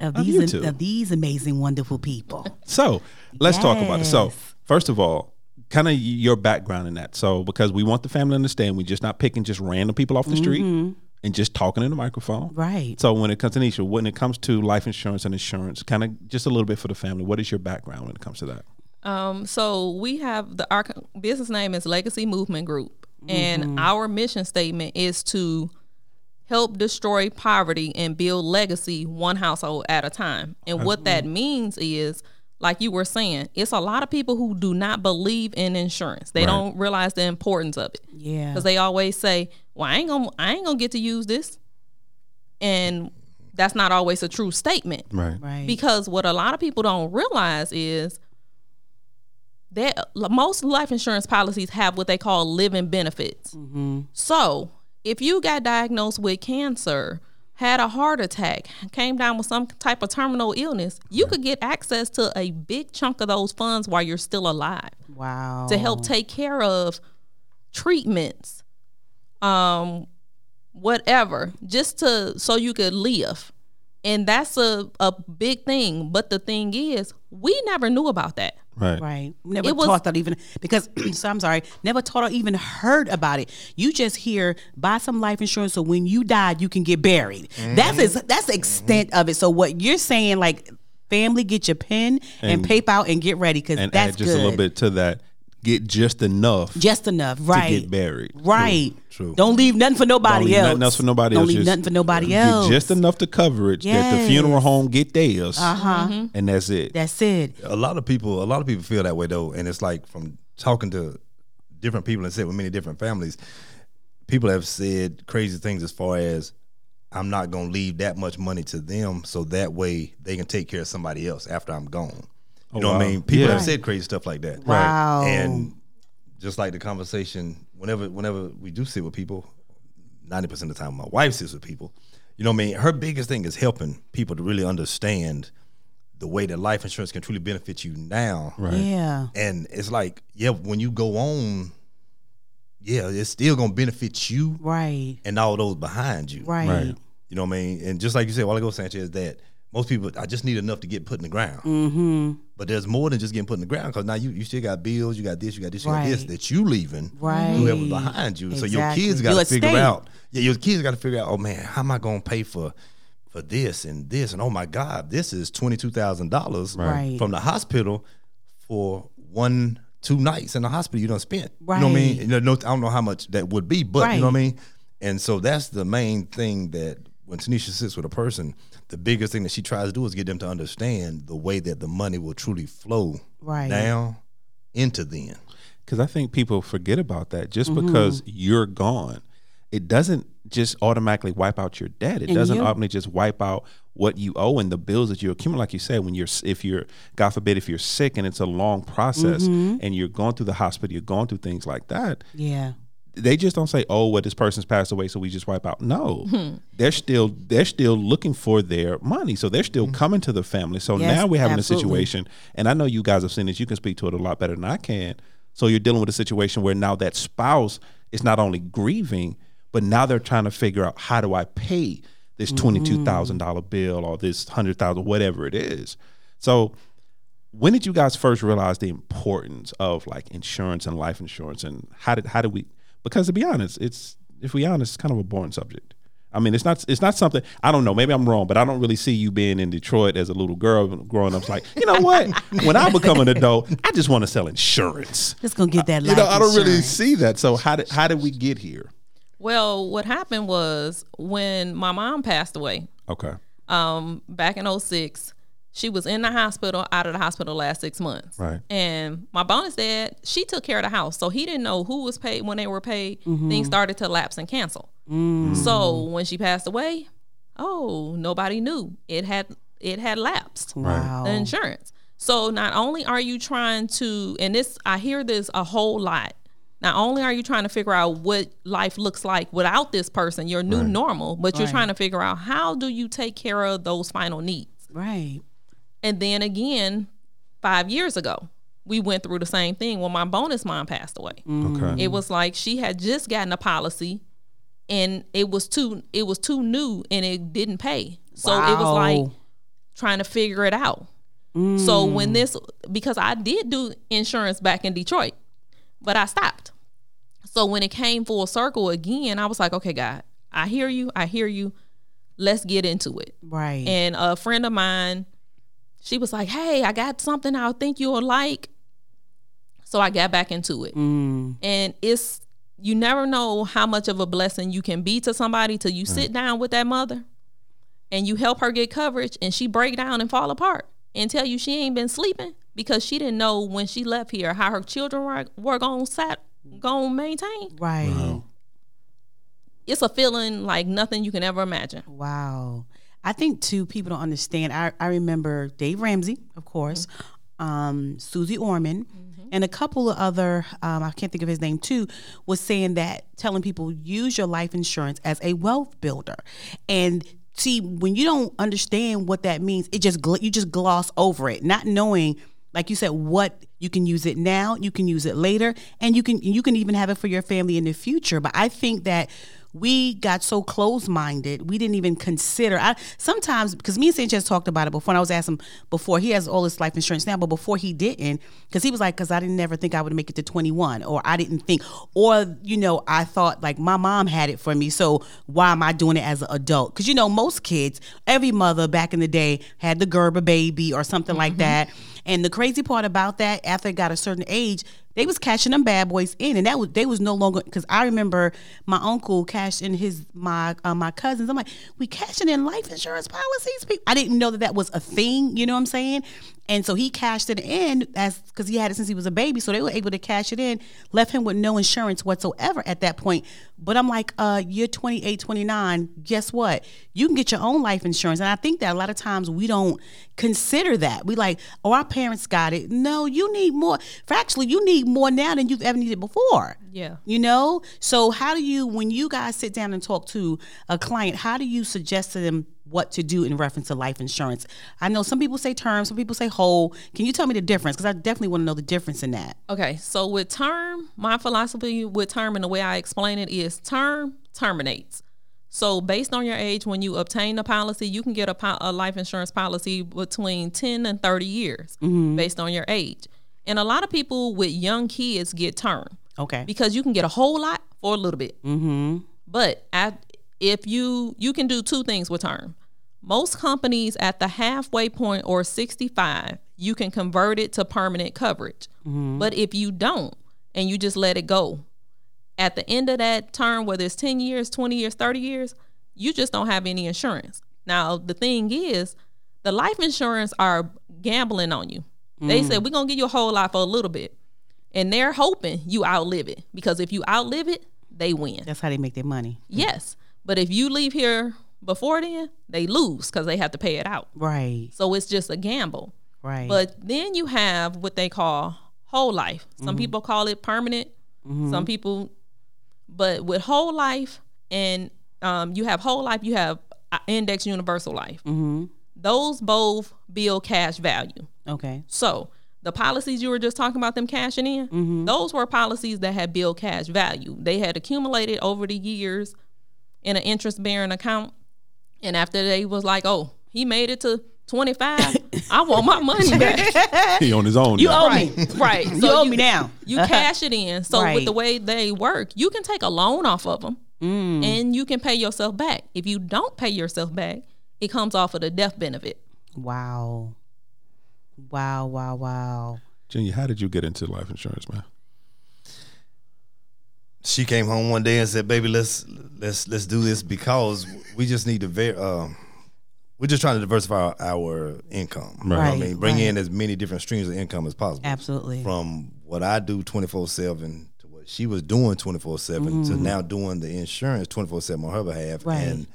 Of Of these, of these amazing, wonderful people. *laughs* So let's talk about it. So, first of all, kind of your background in that. So, because we want the family to understand, we're just not picking just random people off the street and just talking in the microphone. Mm-hmm. Right. So, when it comes to Nisha, when it comes to life insurance and insurance, kind of just a little bit for the family, what is your background when it comes to that? Um, so we have the our business name is Legacy Movement Group, Mm-hmm. and our mission statement is to help destroy poverty and build legacy one household at a time. And what that means is, like you were saying, it's a lot of people who do not believe in insurance. They Right. don't realize the importance of it Yeah. because they always say, "Well, I ain't gonna, I ain't gonna get to use this," and that's not always a true statement. Right. right. Because what a lot of people don't realize is that most life insurance policies have what they call living benefits. Mm-hmm. So if you got diagnosed with cancer, had a heart attack, came down with some type of terminal illness, you could get access to a big chunk of those funds while you're still alive wow. to help take care of treatments, um, whatever, just to so you could live. And that's a, a big thing. But the thing is, we never knew about that. Right. Right. Never It was- taught that even because *clears throat* so I'm sorry, never taught or even heard about it. You just hear buy some life insurance so when you die you can get buried. That's mm-hmm. is that's the extent of it. So what you're saying, like family, get your pen and, And- paper out and get ready because And that's add just good. a little bit to that. Get just enough just enough, right? to get buried. Right. True. Don't leave nothing for nobody Don't leave else. nothing else for nobody Don't else. leave Just nothing for nobody get else. Just enough to cover it that the funeral home get theirs. Uh-huh. And that's it. That's it. a lot of people a lot of people feel that way though and it's like from talking to different people and said with many different families people have said crazy things as far as i'm not going to leave that much money to them so that way they can take care of somebody else after i'm gone you know what i mean people Yeah. have said crazy stuff like that Wow. and just like the conversation whenever whenever we do sit with people 90% of the time my wife sits with people you know what i mean her biggest thing is helping people to really understand the way that life insurance can truly benefit you now Right. Yeah. and it's like yeah when you go on yeah it's still gonna benefit you Right. and all those behind you Right. Right. you know what i mean and just like you said a while ago sanchez that most people i just need enough to get put in the ground Mm-hmm. but there's more than just getting put in the ground because now you, you still got bills you got this you got this you got this that you leaving Right. whoever behind you so your kids got to figure estate. out yeah your kids got to figure out oh man how am i gonna pay for for this and this and oh my God, this is twenty two thousand dollars Right. from the hospital for one two nights in the hospital you don't spent. You know what I mean? You know, no, I don't know how much that would be, but you know what I mean. And so that's the main thing that when Tanisha sits with a person, the biggest thing that she tries to do is get them to understand the way that the money will truly flow Right. down into them. Because I think people forget about that. Just Mm-hmm. because you're gone, it doesn't just automatically wipe out your debt. It And doesn't you- automatically just wipe out what you owe and the bills that you accumulate. Like you said, when you're, if you're, God forbid, if you're sick and it's a long process Mm-hmm. and you're going through the hospital, you're going through things like that. Yeah. They just don't say, "Oh, well, this person's passed away, so we just wipe out." No, Hmm. they're still they're still looking for their money, so they're still coming to the family. So Mm-hmm. Yes, now we're having absolutely. a situation, and I know you guys have seen this. You can speak to it a lot better than I can. So you're dealing with a situation where now that spouse is not only grieving, but now they're trying to figure out how do I pay this twenty two thousand dollar bill or this hundred thousand, whatever it is. So when did you guys first realize the importance of like insurance and life insurance and how did how did we because to be honest it's if we honest it's kind of a boring subject. I mean it's not it's not something i don't know maybe i'm wrong but i don't really see you being in detroit as a little girl growing up. It's like you know what? *laughs* When i become an adult i just want to sell insurance. Just gonna get that. you know i don't really see that. So how did how did we get here? Well, what happened was when my mom passed away, okay. um, back in 06, she was in the hospital, out of the hospital last six months. Right. And my bonus dad, she took care of the house. So he didn't know who was paid when they were paid. Mm-hmm. Things started to lapse and cancel. Mm-hmm. So when she passed away, oh, nobody knew. It had it had lapsed. Wow. the insurance. So not only are you trying to, and this I hear this a whole lot. Not only are you trying to figure out what life looks like without this person, your new normal, but you're trying to figure out how do you take care of those final needs. Right. And then again, five years ago, we went through the same thing when my bonus mom passed away. okay It was like she had just gotten a policy and it was too it was too new and it didn't pay. So it was like trying to figure it out. So mm. when this because I did do insurance back in Detroit, but I stopped. So when it came full circle again, I was like, okay, God, I hear you, I hear you. Let's get into it. Right. And a friend of mine, she was like, Hey, I got something I think you'll like. So I got back into it. Mm. And it's you never know how much of a blessing you can be to somebody till you sit down with that mother and you help her get coverage and she break down and fall apart and tell you she ain't been sleeping because she didn't know when she left here how her children were, were going sat going to maintain. right. It's a feeling like nothing you can ever imagine. Wow. I think too people don't understand. I, I remember Dave Ramsey, of course, um, Suze Orman, and a couple of other um, I can't think of his name too, was saying that telling people use your life insurance as a wealth builder. And see, when you don't understand what that means, it just gl- you just gloss over it, not knowing like you said what you can use it now you can use it later and you can you can even have it for your family in the future but i think that we got so close-minded we didn't even consider i sometimes because me and sanchez talked about it before and i was asking him before he has all his life insurance now but before he didn't because he was like because i didn't never think i would make it to 21 or i didn't think or you know i thought like my mom had it for me so why am i doing it as an adult because you know most kids every mother back in the day had the gerber baby or something like mm-hmm. that and the crazy part about that, after it got a certain age, they was cashing them bad boys in, and that was they was no longer because I remember my uncle cashed in his my uh, my cousins. I'm like, we cashing in life insurance policies. I didn't know that that was a thing. You know what I'm saying? And so he cashed it in as because he had it since he was a baby, so they were able to cash it in. Left him with no insurance whatsoever at that point. But I'm like, uh, you're 28, 29. Guess what? You can get your own life insurance, and I think that a lot of times we don't consider that. We like, oh, our parents got it. No, you need more. Factually, you need more now than you've ever needed before. Yeah. You know? So, how do you, when you guys sit down and talk to a client, how do you suggest to them what to do in reference to life insurance? I know some people say term, some people say whole. Can you tell me the difference? Because I definitely want to know the difference in that. Okay, so with term, my philosophy with term and the way I explain it is term terminates. So based on your age, when you obtain a policy, you can get a, po- a life insurance policy between 10 and 30 years based on your age. And a lot of people with young kids get term Okay. because you can get a whole lot for a little bit. Mm-hmm. But at, if you you can do two things with term, Most companies at the halfway point or 65, you can convert it to permanent coverage. Mm-hmm. But if you don't and you just let it go, at the end of that term, whether it's 10 years, 20 years, 30 years, you just don't have any insurance. Now, the thing is, the life insurance are gambling on you. They mm. said, we're going to give you a whole lot for a little bit. And they're hoping you outlive it because if you outlive it, they win. That's how they make their money. Yes. But if you leave here before then, they lose because they have to pay it out. Right. So it's just a gamble. Right. But then you have what they call whole life. Some people call it permanent. Some people, but with whole life and um, you have whole life, you have uh, index universal life. Those both build cash value. okay. So the policies you were just talking about them cashing in, those were policies that had built cash value. They had accumulated over the years in an interest bearing account. And after they was like, oh, he made it to 25, I want my money *laughs* back. He on his own. You now. owe me. right. *laughs* so You owe me now. *laughs* You cash it in. So with the way they work, you can take a loan off of them Mm. and you can pay yourself back. If you don't pay yourself back, it comes off of the death benefit. Wow. Wow. Wow. Wow. Junior, how did you get into life insurance, man? She came home one day and said, "Baby, let's let's let's do this because we just need to ver- um, we're just trying to diversify our, our income. You know what I mean, bring right. in as many different streams of income as possible. Absolutely. From what I do twenty four seven to what she was doing twenty four seven to now doing the insurance twenty four seven on her behalf, Mm-hmm. Right. and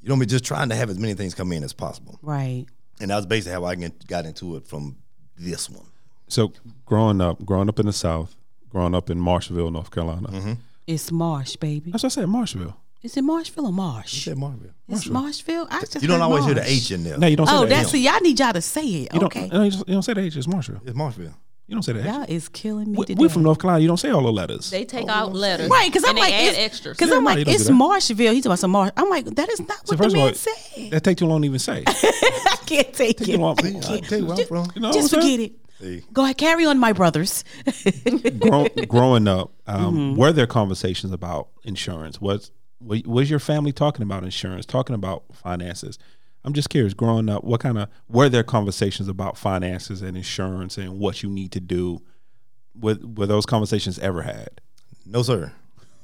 you know, me just trying to have as many things come in as possible. Right. And that was basically how I get- got into it from this one. So growing up, growing up in the South, growing up in Marshville, North Carolina. Mm-hmm. It's Marsh, baby. That's what I said, Marshville. Is it Marshville or Marsh? You Said Marvin. It's Marshville. I just You don't heard always hear the H in there. No, you don't say Oh, that. that's see. Y'all need y'all to say it. you don't, okay. you, just, you don't say the H. It's Marshville. It's Marshville. You don't say that. H. Y'all is killing me We, today. we from North Carolina. You don't say all the letters. They take out letters. Right, because I'm like, add it's, extras. Because Yeah, I'm no, like, it's. Marshville. He's talking about some Marsh. I'm like, that is not So what the first of man all, said. that take too long to even say. *laughs* I can't take Take too it. long. I tell you where I'm from. You know Just what I'm saying? forget it. See. Go ahead, carry on, my brothers. *laughs* Grow, growing up, um, Mm-hmm. were there conversations about insurance? Was was your family talking about insurance, talking about finances? I'm just curious. Growing up, what kind of were there conversations about finances and insurance and what you need to do? Were, were those conversations ever had? No, sir.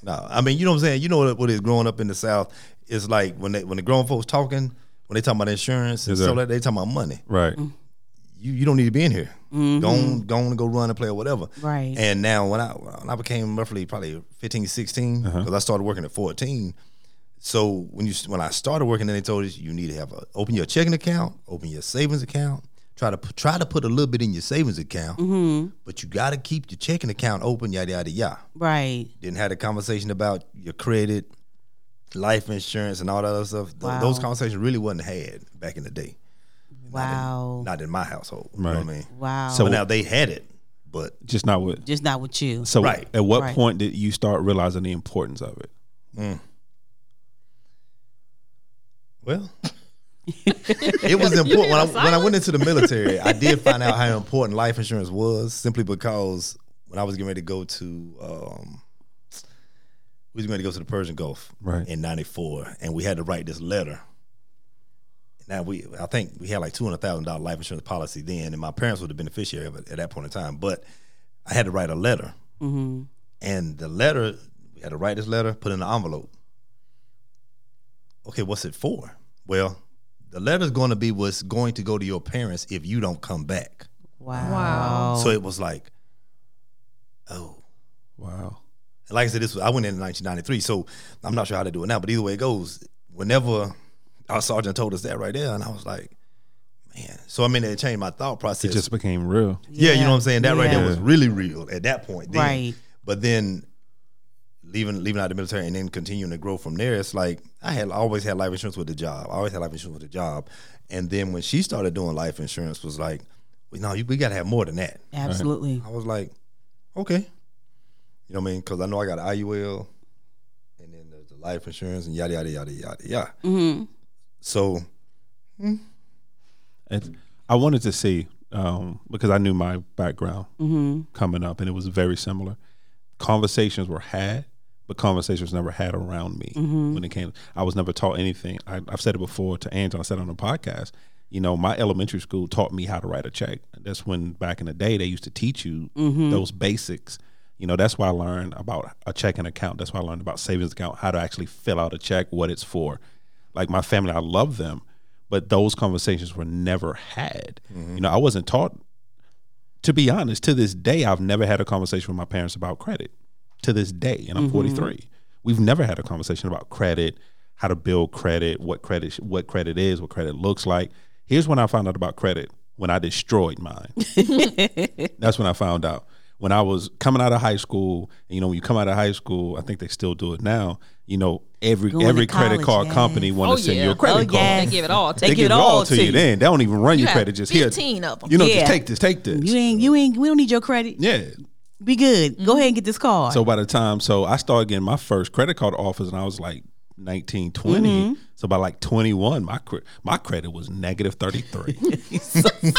No, I mean, you know what I'm saying. You know what, what is growing up in the South is like when they when the grown folks talking when they talking about insurance and Yes, sir. stuff like that, they talking about money. Right. You you don't need to be in here. Go on, go on and go run and play or whatever. Right. And now when I when I became roughly probably 15, 16, uh-huh. because I started working at 14. So when you when I started working, then they told us you need to have a open your checking account, open your savings account. Try to put, try to put a little bit in your savings account, mm-hmm. but you got to keep your checking account open. Yada yada yada right. didn't have a conversation about your credit, life insurance, and all that other stuff. Th- Wow. Those conversations really wasn't had back in the day. Wow. Not in my household. You know Right. what I mean? wow. So- But now they had it, but Just not with. just not with you. So Right. at what Right. point did you start realizing the importance of it? well, *laughs* it was important when I, when I went into the military. I did *laughs* find out how important life insurance was, simply because when I was getting ready to go to. Um, we was going to go to the Persian Gulf Right. in '94, and we had to write this letter. Now we, I think we had like two hundred thousand dollar life insurance policy then, and my parents were the beneficiary of it at that point in time. But I had to write a letter, Mm-hmm. and the letter we had to write this letter, put in an envelope. Okay, what's it for? Well, the letter's going to be what's going to go to your parents if you don't come back. Wow. Wow. So it was like, oh. Wow. And like I said, this was, I went in 1993, so I'm not sure how to do it now. But either way it goes, whenever our sergeant told us that right there, and I was like, man. So I mean, it changed my thought process. It just became real. yeah, you know what I'm saying. That right there was really real at that point. Then. Right. But then leaving leaving out the military and then continuing to grow from there, it's like I had always had life insurance with the job. I always had life insurance with the job. And then when she started doing life insurance, was like, well, no, you, we got to have more than that. Absolutely. I was like, okay. You know what I mean? Because I know I got an IUL, and then there's the life insurance and yada yada yada yada yada. Mm-hmm. So hmm. It's, I wanted to see um, because I knew my background mm-hmm. coming up, and it was very similar. Conversations were had, but conversations never had around me mm-hmm. when it came. I was never taught anything. I, I've said it before to Angela. I said on the podcast. You know, my elementary school taught me how to write a check. That's when back in the day they used to teach you mm-hmm. those basics. You know, that's why I learned about a checking account. That's why I learned about savings account, how to actually fill out a check, what it's for. Like my family, I love them, but those conversations were never had. Mm-hmm. You know, I wasn't taught to be honest, to this day, I've never had a conversation with my parents about credit. To this day, and I'm mm-hmm. 43, we've never had a conversation about credit, how to build credit, what credit, what credit is, what credit looks like. Here's when I found out about credit when I destroyed mine. *laughs* That's when I found out. When I was coming out of high school, you know, when you come out of high school, I think they still do it now. You know, every Going to every credit college, card yes. company want to Oh, send yeah. you a credit Oh, card. yes. They give it all. To They They you. give give it it all all to to you. you. Then they don't even run your credit. Just here, 15 of 'em. You know, Yeah. just take this, take this. You ain't you ain't we don't need your credit. yeah. Be good. Go ahead and get this card. So by the time, so I started getting my first credit card offers, and I was like 19, 20. Mm-hmm. So by like 21, my my credit was negative 33. *laughs* stupid.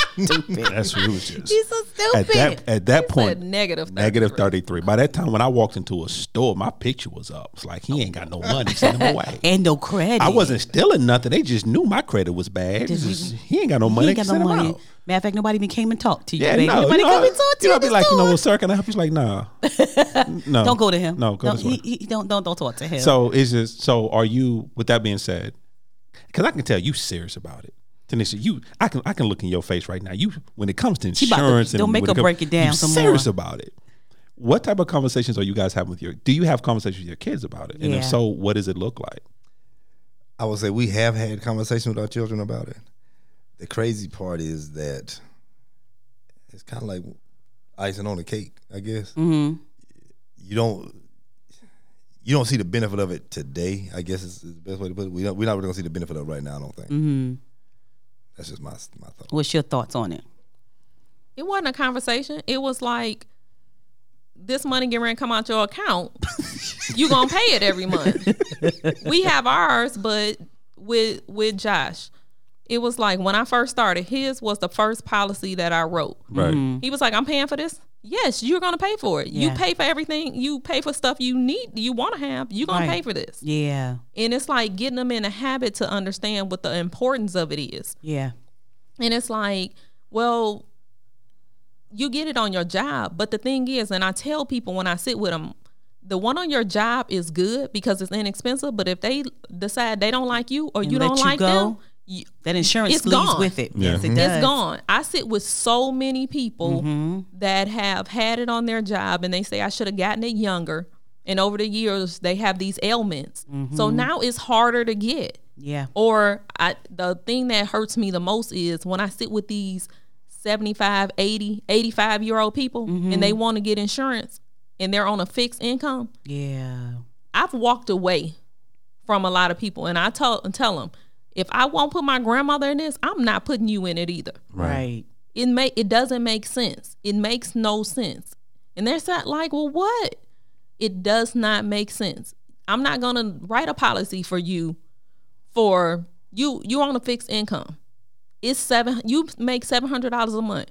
That's what it was just. He's so stupid. At that at that point, negative negative 33. 33. By that time, when I walked into a store, my picture was up. It's like he ain't got no money, send him away. *laughs* and no credit. I wasn't stealing nothing. They just knew my credit was bad. Just- he ain't got no He money. ain't got no money. Out. Matter of fact, nobody even came and talked to you. Yeah, baby. no. Nobody you know, come and talk to you you. know, at be the like, you know, well, sir, can I help? He's like, nah, *laughs* no, Don't go to him. No, go Don't- he, he, don't don't don't talk to him. So it's just so. Are you? With that being said, because I can tell you serious about it. Tanisha, you, I can, I can look in your face right now. You, when it comes to about to- insurance, and don't make her it break it down you some serious more. about it. What type of conversations are you guys having with your? Do you have conversations with your kids about it? And Yeah. if so, what does it look like? I would say we have had conversation with our children about it. The crazy part is that it's kind of like icing on the cake, I guess. hmm You don't you don't see the benefit of it today. I guess is, is the best way to put it. We don't, we're not really gonna see the benefit of it right now. I don't think. hmm That's just my my thought. What's your thoughts on it? It wasn't a conversation. It was like this money getting ready to come out your account. *laughs* you gonna pay it every month. we have ours, but with with Josh, it was like when I first started, his was the first policy that I wrote. Right. Mm-hmm. He was like, "I'm paying for this." Yes, you're gonna pay for it. You pay for everything. You pay for stuff you need, you want to have. You're gonna Right. pay for this. Yeah, And it's like getting them in a habit to understand what the importance of it is. yeah, And it's like, well, you get it on your job. But the thing is, and I tell people when I sit with them, the one on your job is good because it's inexpensive. But if they decide they don't like you or And you let don't you like go, them, you, that insurance It's leaves gone. with it. Yeah. Yes, it does. it's gone. I sit with so many people Mm-hmm. that have had it on their job and they say I should have gotten it younger. And over the years, they have these ailments. Mm-hmm. So now it's harder to get. Yeah, Or I, the thing that hurts me the most is when I sit with these 75, 80, 85 year old people Mm-hmm. and they want to get insurance and they're on a fixed income. yeah, I've walked away from a lot of people and I tell, tell them, if I won't put my grandmother in this, I'm not putting you in it either. right. It make it doesn't make sense. It makes no sense. And they're sat like, well, what? It does not make sense. I'm not gonna write a policy for you for you you on a fixed income. It's seven you make seven hundred dollars a month.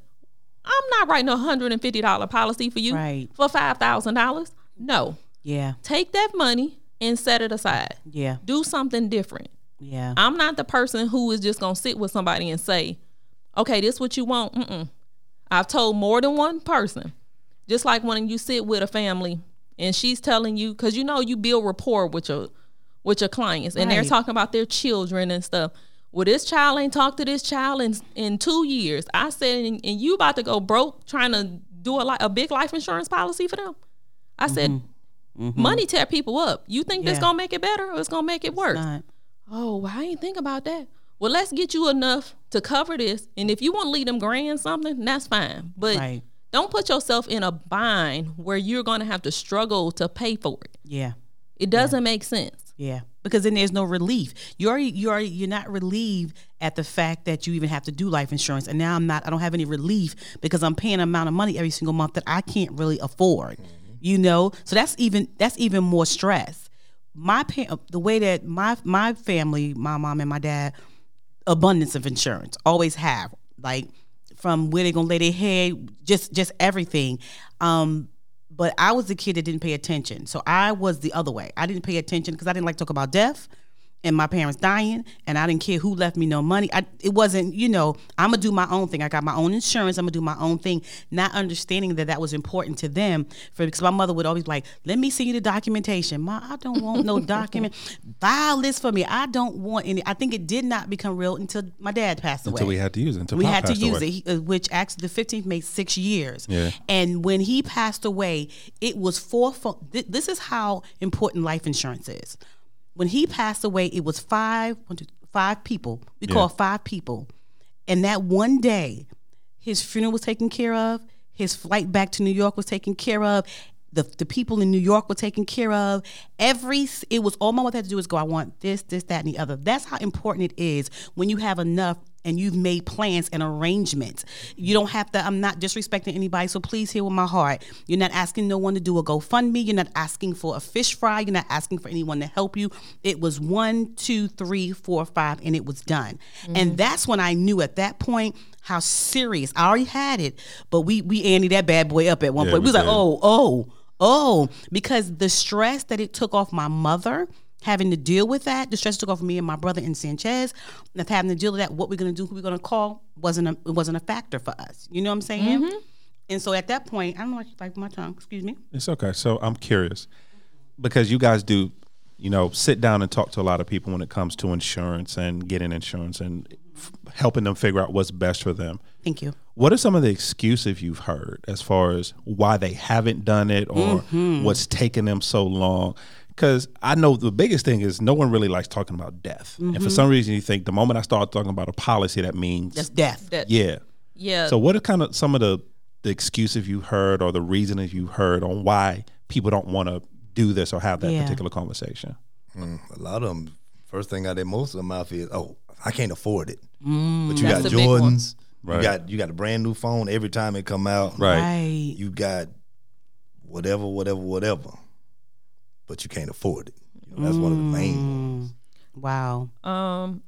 I'm not writing a hundred and fifty dollar policy for you Right. for five thousand dollars. No. Yeah, Take that money and set it aside. yeah, Do something different. Yeah. I'm not the person who is just gonna sit with somebody and say, "Okay, this what you want." Mm-mm. I've told more than one person. Just like when you sit with a family and she's telling you, because you know you build rapport with your with your clients, and they're talking about their children and stuff. Well, this child ain't talked to this child in in two years. I said, and, and you about to go broke trying to do a li- a big life insurance policy for them. I said, money tear people up. You think this Mm-hmm. Gonna make it better or it's gonna make it worse? Oh, well, I ain't think about that. Well, let's get you enough to cover this. And if you want to leave them grand something, that's fine. But Right. don't put yourself in a bind where you're going to have to struggle to pay for it. Yeah, It doesn't make sense. yeah. Because then there's no relief. You already, you already, you're not relieved at the fact that you even have to do life insurance. And now I'm not. I don't have any relief because I'm paying an amount of money every single month that I can't really afford. You know, so that's even that's even more stress. My pa- the way that my my family, my mom and my dad, abundance of insurance always have like from where they're gonna lay their head, just just everything. Um, but I was the kid that didn't pay attention. So I was the other way. I didn't pay attention because I didn't like to talk about death and my parents dying and I didn't care who left me no money. I, it wasn't, you know, I'm gonna do my own thing. I got my own insurance. I'm gonna do my own thing, not understanding that that was important to them. For because my mother would always be like, "Let me see you the documentation." Ma, I don't want no document. *laughs* File this for me. I don't want any. I think it did not become real until my dad passed away. Until we had to use it. Until we had to use away. it, he, uh, which actually the 15th made six years. Yeah. And when he passed away, it was four. This is how important life insurance is. When he passed away, it was five, one, two, five people. We Yeah. call five people, and that one day, his funeral was taken care of. His flight back to New York was taken care of. The, the people in New York were taken care of. Every it was all my mother had to do is go. I want this, this, that, and the other. That's how important it is when you have enough and you've made plans and arrangements. You don't have to. I'm not disrespecting anybody, so please hear with my heart. You're not asking no one to do a GoFundMe. You're not asking for a fish fry. You're not asking for anyone to help you. It was one, two, three, four, five, and it was done. Mm-hmm. And that's when I knew at that point how serious. I already had it, but we we Andy that bad boy up at one Yeah, point. We we was like, oh, oh, oh, because the stress that it took off my mother having to deal with that, the stress took off me and my brother in Sanchez, of having to deal with that, what we're gonna do, who we're gonna call, wasn't a it wasn't a factor for us. You know what I'm saying? Mm-hmm. And so at that point, I don't know why you like my tongue. Excuse me. It's okay. So I'm curious because you guys do, you know, sit down and talk to a lot of people when it comes to insurance and getting insurance and f- helping them figure out what's best for them. Thank you. What are some of the excuses you've heard as far as why they haven't done it or mm-hmm. what's taking them so long? Because I know the biggest thing is no one really likes talking about death. And for some reason, you think the moment I start talking about a policy, that means, That's death. That, yeah. yeah. So, what are kind of some of the, the excuses you heard or the reasons you heard on why people don't want to do this or have that Yeah. particular conversation? A lot of them, first thing I did, most of their mouth is, "Oh, I can't afford it." Mm, but you got the big one. Jordans. Right. You got you got a brand new phone every time it come out. Right. Right. You got whatever, whatever, whatever, but you can't afford it. You know, that's one of the main ones. Wow. um,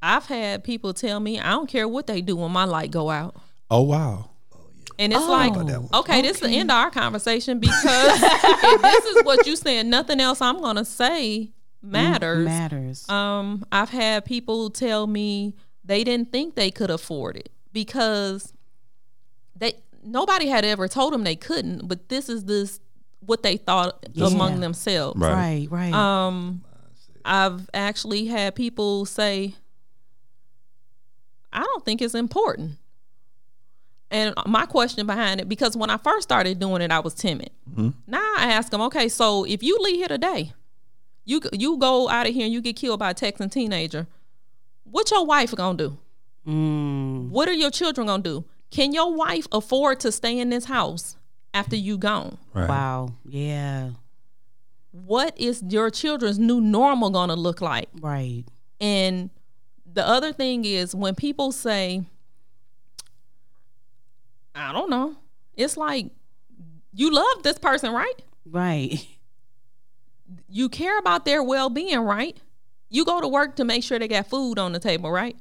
I've had people tell me I don't care what they do when my light go out. Oh, wow. And it's Oh. like, About that one. okay, this is the end of our conversation because *laughs* if this is what you saying, nothing else I'm gonna say matters. Matters. Um, I've had people tell me they didn't think they could afford it because they nobody had ever told them they couldn't, but this is this what they thought Yeah. among themselves. Right. right. Right. Um, I've actually had people say, I don't think it's important. And my question behind it, because when I first started doing it, I was timid. Now I ask them, okay, so if you leave here today, you you go out of here and you get killed by a Texan teenager, what your wife gonna do? mm, What are your children gonna do? Can your wife afford to stay in this house after you gone? Right. wow. Yeah. What is your children's new normal gonna look like? Right. And the other thing is when people say, I don't know, it's like you love this person, right? Right. You care about their well being, right? You go to work to make sure they got food on the table, right?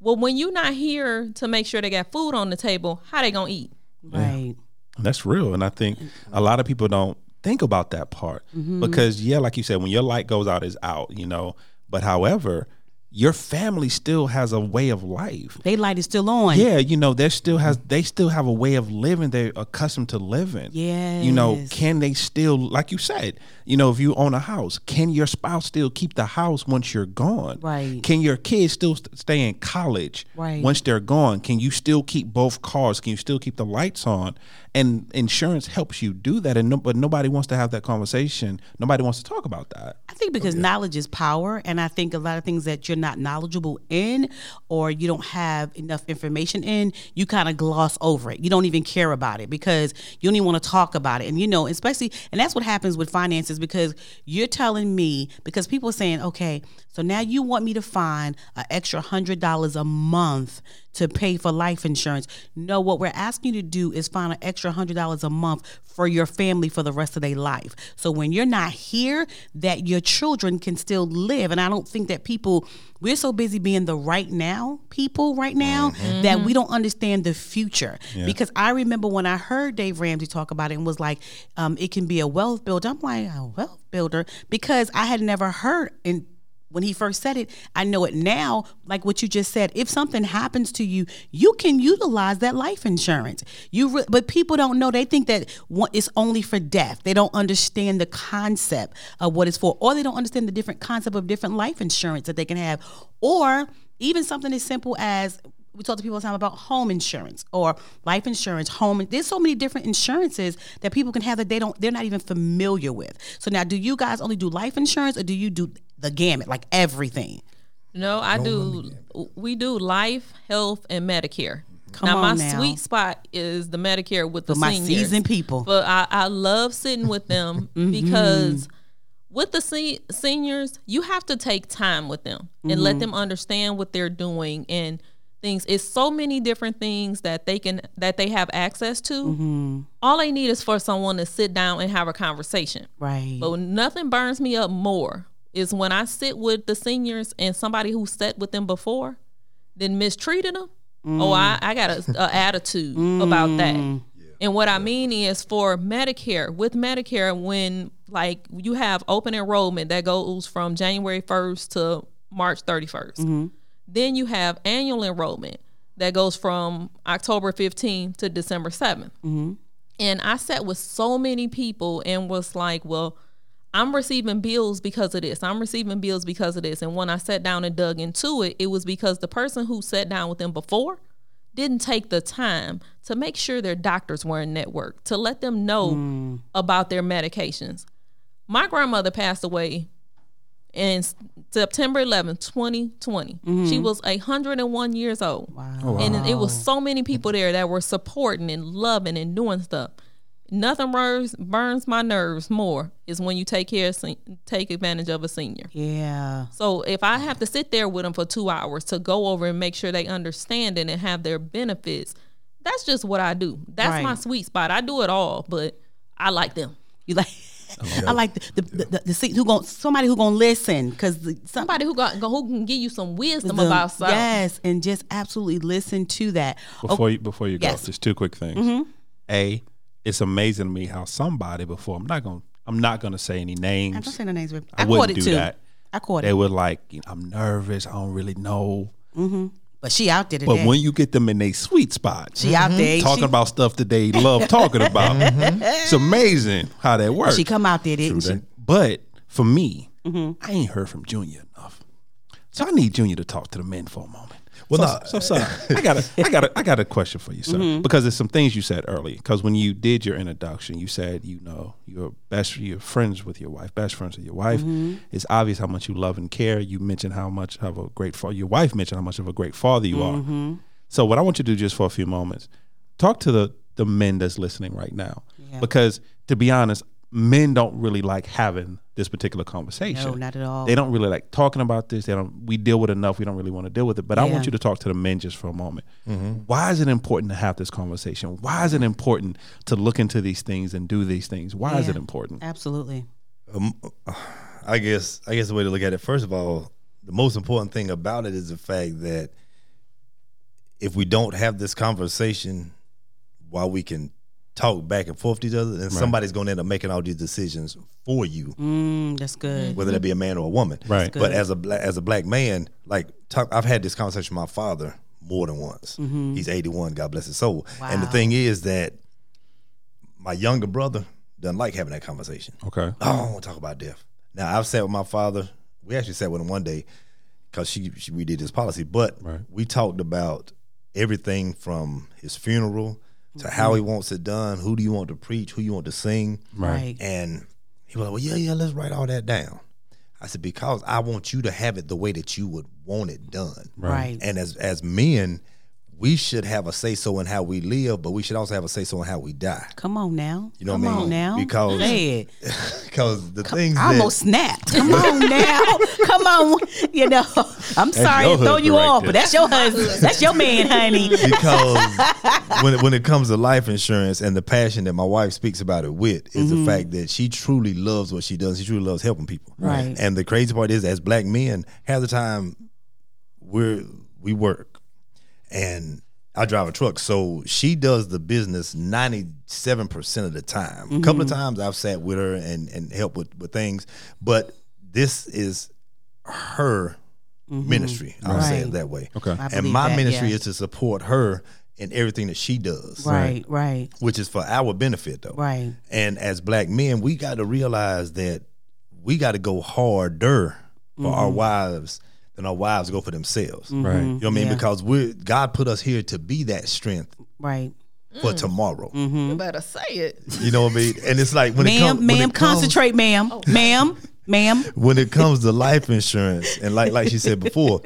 Well, when you're not here to make sure they got food on the table, how they gonna eat? Right. That's real. And I think a lot of people don't think about that part Mm-hmm. because, yeah, like you said, when your light goes out, it's out, you know. But however, your family still has a way of life. They light is still on. Yeah, you know, they still has they still have a way of living they're accustomed to living. Yeah. You know, can they still like you said, you know, if you own a house, can your spouse still keep the house once you're gone? Right. Can your kids still st- stay in college Right. once they're gone? Can you still keep both cars? Can you still keep the lights on? And insurance helps you do that and no, but nobody wants to have that conversation. Nobody wants to talk about that. I think because knowledge is power, and I think a lot of things that you're not knowledgeable in, or you don't have enough information in, you kind of gloss over it. You don't even care about it because you don't even want to talk about it. And you know, especially, and that's what happens with finances because you're telling me because people are saying, okay, so now you want me to find an extra hundred dollars a month to pay for life insurance. No, what we're asking you to do is find an extra hundred dollars a month for your family for the rest of their life. So when you're not here, that your children can still live. And I don't think that people we're so busy being the right now people right now that we don't understand the future. Because I remember when I heard Dave Ramsey talk about it and was like, um, it can be a wealth builder. I'm like, a wealth builder because I had never heard in when he first said it, I know it now, like what you just said. If something happens to you, you can utilize that life insurance. You, re- but people don't know. They think that it's only for death. They don't understand the concept of what it's for, or they don't understand the different concept of different life insurance that they can have, or even something as simple as we talk to people all the time about home insurance or life insurance, home. There's so many different insurances that people can have that they don't, they're not even familiar with. So now, do you guys only do life insurance or do you do the gamut, like everything? No, I do. We do life, health, and Medicare. Come now, my now. sweet spot is the Medicare with the For my seasoned people. But I, I love sitting with them *laughs* Mm-hmm. because with the se- seniors, you have to take time with them and let Mm-hmm. them understand what they're doing and things. It's so many different things that they can that they have access to. Mm-hmm. All they need is for someone to sit down and have a conversation. Right. But nothing burns me up more is when I sit with the seniors and somebody who sat with them before, then mistreated them. Oh, I, mm. I got a, a *laughs* attitude about that. Mm. And what I mean is for Medicare, with Medicare, when like you have open enrollment that goes from January 1st to March 31st, mm-hmm. then you have annual enrollment that goes from October 15th to December 7th. Mm-hmm. And I sat with so many people and was like, well, I'm receiving bills because of this. I'm receiving bills because of this. And when I sat down and dug into it, it was because the person who sat down with them before didn't take the time to make sure their doctors were in network, to let them know mm. about their medications. My grandmother passed away in September 11, 2020. She mm-hmm. was 101 years old. wow. Oh, and it was so many people there that were supporting and loving and doing stuff. Nothing burns, burns my nerves more is when you take care of, sen- take advantage of a senior. Yeah. So if I have to sit there with them for two hours to go over and make sure they understand it and have their benefits, that's just what I do. That's my sweet spot. I do it all, but I like them. You like? Oh, *laughs* I like the the, the, the, the who going somebody who gonna listen because somebody Somebody who got who can give you some wisdom about something. yes, and just absolutely listen to that. Before you before you go, yes. just two quick things. Mm-hmm. A, it's amazing to me how somebody before I'm not gonna I'm not gonna say any names. I'm names. not saying the names. but I I, wouldn't it do too. that. I caught They it, They were like, you know, I'm nervous. I don't really know. Mm-hmm. but she out there But when you get them in a sweet spot, she out mm-hmm. there, talking she, about stuff that they love *laughs* talking about, mm-hmm. it's amazing how that works. she come out there, didn't she? But for me, Mm-hmm. I ain't heard from Junior enough. So I need Junior to talk to the men for a moment. Well, so, no. so sorry. I got a, I got a, I got a question for you, sir. Mm-hmm. Because there's some things you said earlier. Because when you did your introduction, you said you know you're best, you're friends with your wife, best friends with your wife. Mm-hmm. It's obvious how much you love and care. You mentioned how much of a great father. Your wife mentioned how much of a great father you Mm-hmm. are. So what I want you to do just for a few moments, talk to the the men that's listening right now, Yeah. because to be honest, men don't really like having this particular conversation. No, not at all. They don't really like talking about this. They don't. We deal with enough. We don't really want to deal with it. But I want you to talk to the men just for a moment. Mm-hmm. Why is it important to have this conversation? Why is it important to look into these things and do these things? Why is it important? Absolutely. Um, I guess I guess the way to look at it, first of all, the most important thing about it is the fact that if we don't have this conversation while we can talk back and forth to each other, then somebody's going to end up making all these decisions for you, Mm, that's good. whether that be a man or a woman. Right. But as a as a black man, like talk, I've had this conversation with my father more than once. He's 81, God bless his soul. Wow. And the thing is that my younger brother doesn't like having that conversation. Okay. Oh, I don't want to talk about death. Now I've sat with my father. We actually sat with him one day because she, she we did his policy, but Right. we talked about everything from his funeral to how he mm-hmm. wants it done. Who do you want to preach? Who you want to sing? Right. And he was like, "Well, yeah, yeah, let's write all that down." I said, "Because I want you to have it the way that you would want it done." Right. And as as men, we should have a say so in how we live, but we should also have a say so in how we die. Come on now. You know Come what I mean? on now. Because- Say it. because the things I that almost snapped. Come on *laughs* now. Come on. You know, I'm sorry to throw you husband right off, there. but that's your husband. *laughs* That's your man, honey. because *laughs* when it, when it comes to life insurance and the passion that my wife speaks about it with is the mm-hmm. fact that she truly loves what she does. She truly loves helping people. Right. And the crazy part is, as black men, half the time we're we work, and I drive a truck, so she does the business ninety seven percent of the time. A couple of times I've sat with her and and helped with with things, but this is her ministry. I'll say it that way. Okay. I And my that, ministry yeah. is to support her in everything that she does, Right, right, which is for our benefit, though. right. And as black men, we got to realize that we got to go harder for our Mm-hmm. wives than our wives go for themselves. Mm-hmm. Right. You know what I mean? Yeah. Because we're God put us here to be that strength Right. for mm. tomorrow. Mm-hmm. You better say it. You know what I mean? And it's like when it Ma'am, comes, when ma'am, it comes, concentrate, ma'am. Oh. Ma'am, ma'am. when it comes to life insurance, and like like she said before,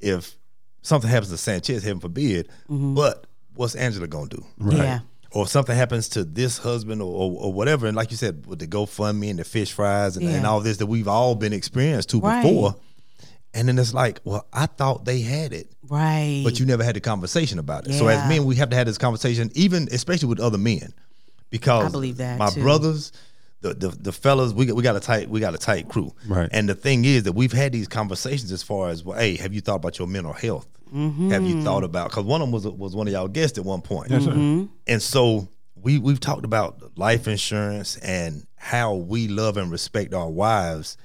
if something happens to Sanchez, heaven forbid, mm-hmm. but what's Angela gonna do? Yeah. Or if something happens to this husband or, or, or whatever, and like you said, with the GoFundMe and the fish fries and, and all this that we've all been experienced to Right. before, and then it's like, well, I thought they had it, Right. but you never had the conversation about it. So as men, we have to have this conversation, even especially with other men, because I believe that, my too. brothers, the, the the fellas, we got, we got a tight we got a tight crew, Right. And the thing is that we've had these conversations as far as, well, hey, have you thought about your mental health? Mm-hmm. Have you thought about because one of them was was one of y'all guests at one point, Mm-hmm. and so we we've talked about life insurance and how we love and respect our wives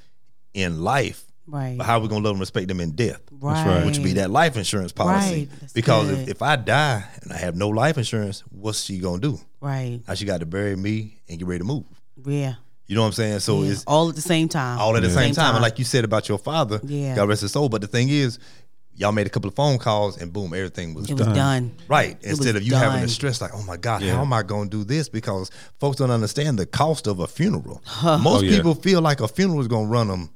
in life, Right. but how we gonna love and respect them in death, right. which would be that life insurance policy. Right. That's Because if, good. if I die and I have no life insurance, what's she gonna do? Right. Now she got to bury me and get ready to move. Yeah. You know what I'm saying? So it's All at the same time. all at the Yeah. same time. And like you said about your father, Yeah. God rest his soul. But the thing is, y'all made a couple of phone calls and boom, everything was it was done. Right. was Instead of you having done. to stress like, oh my God, Yeah. how am I going to do this? Because folks don't understand the cost of a funeral. *laughs* Oh, Most Oh, yeah. people feel like a funeral is going to run them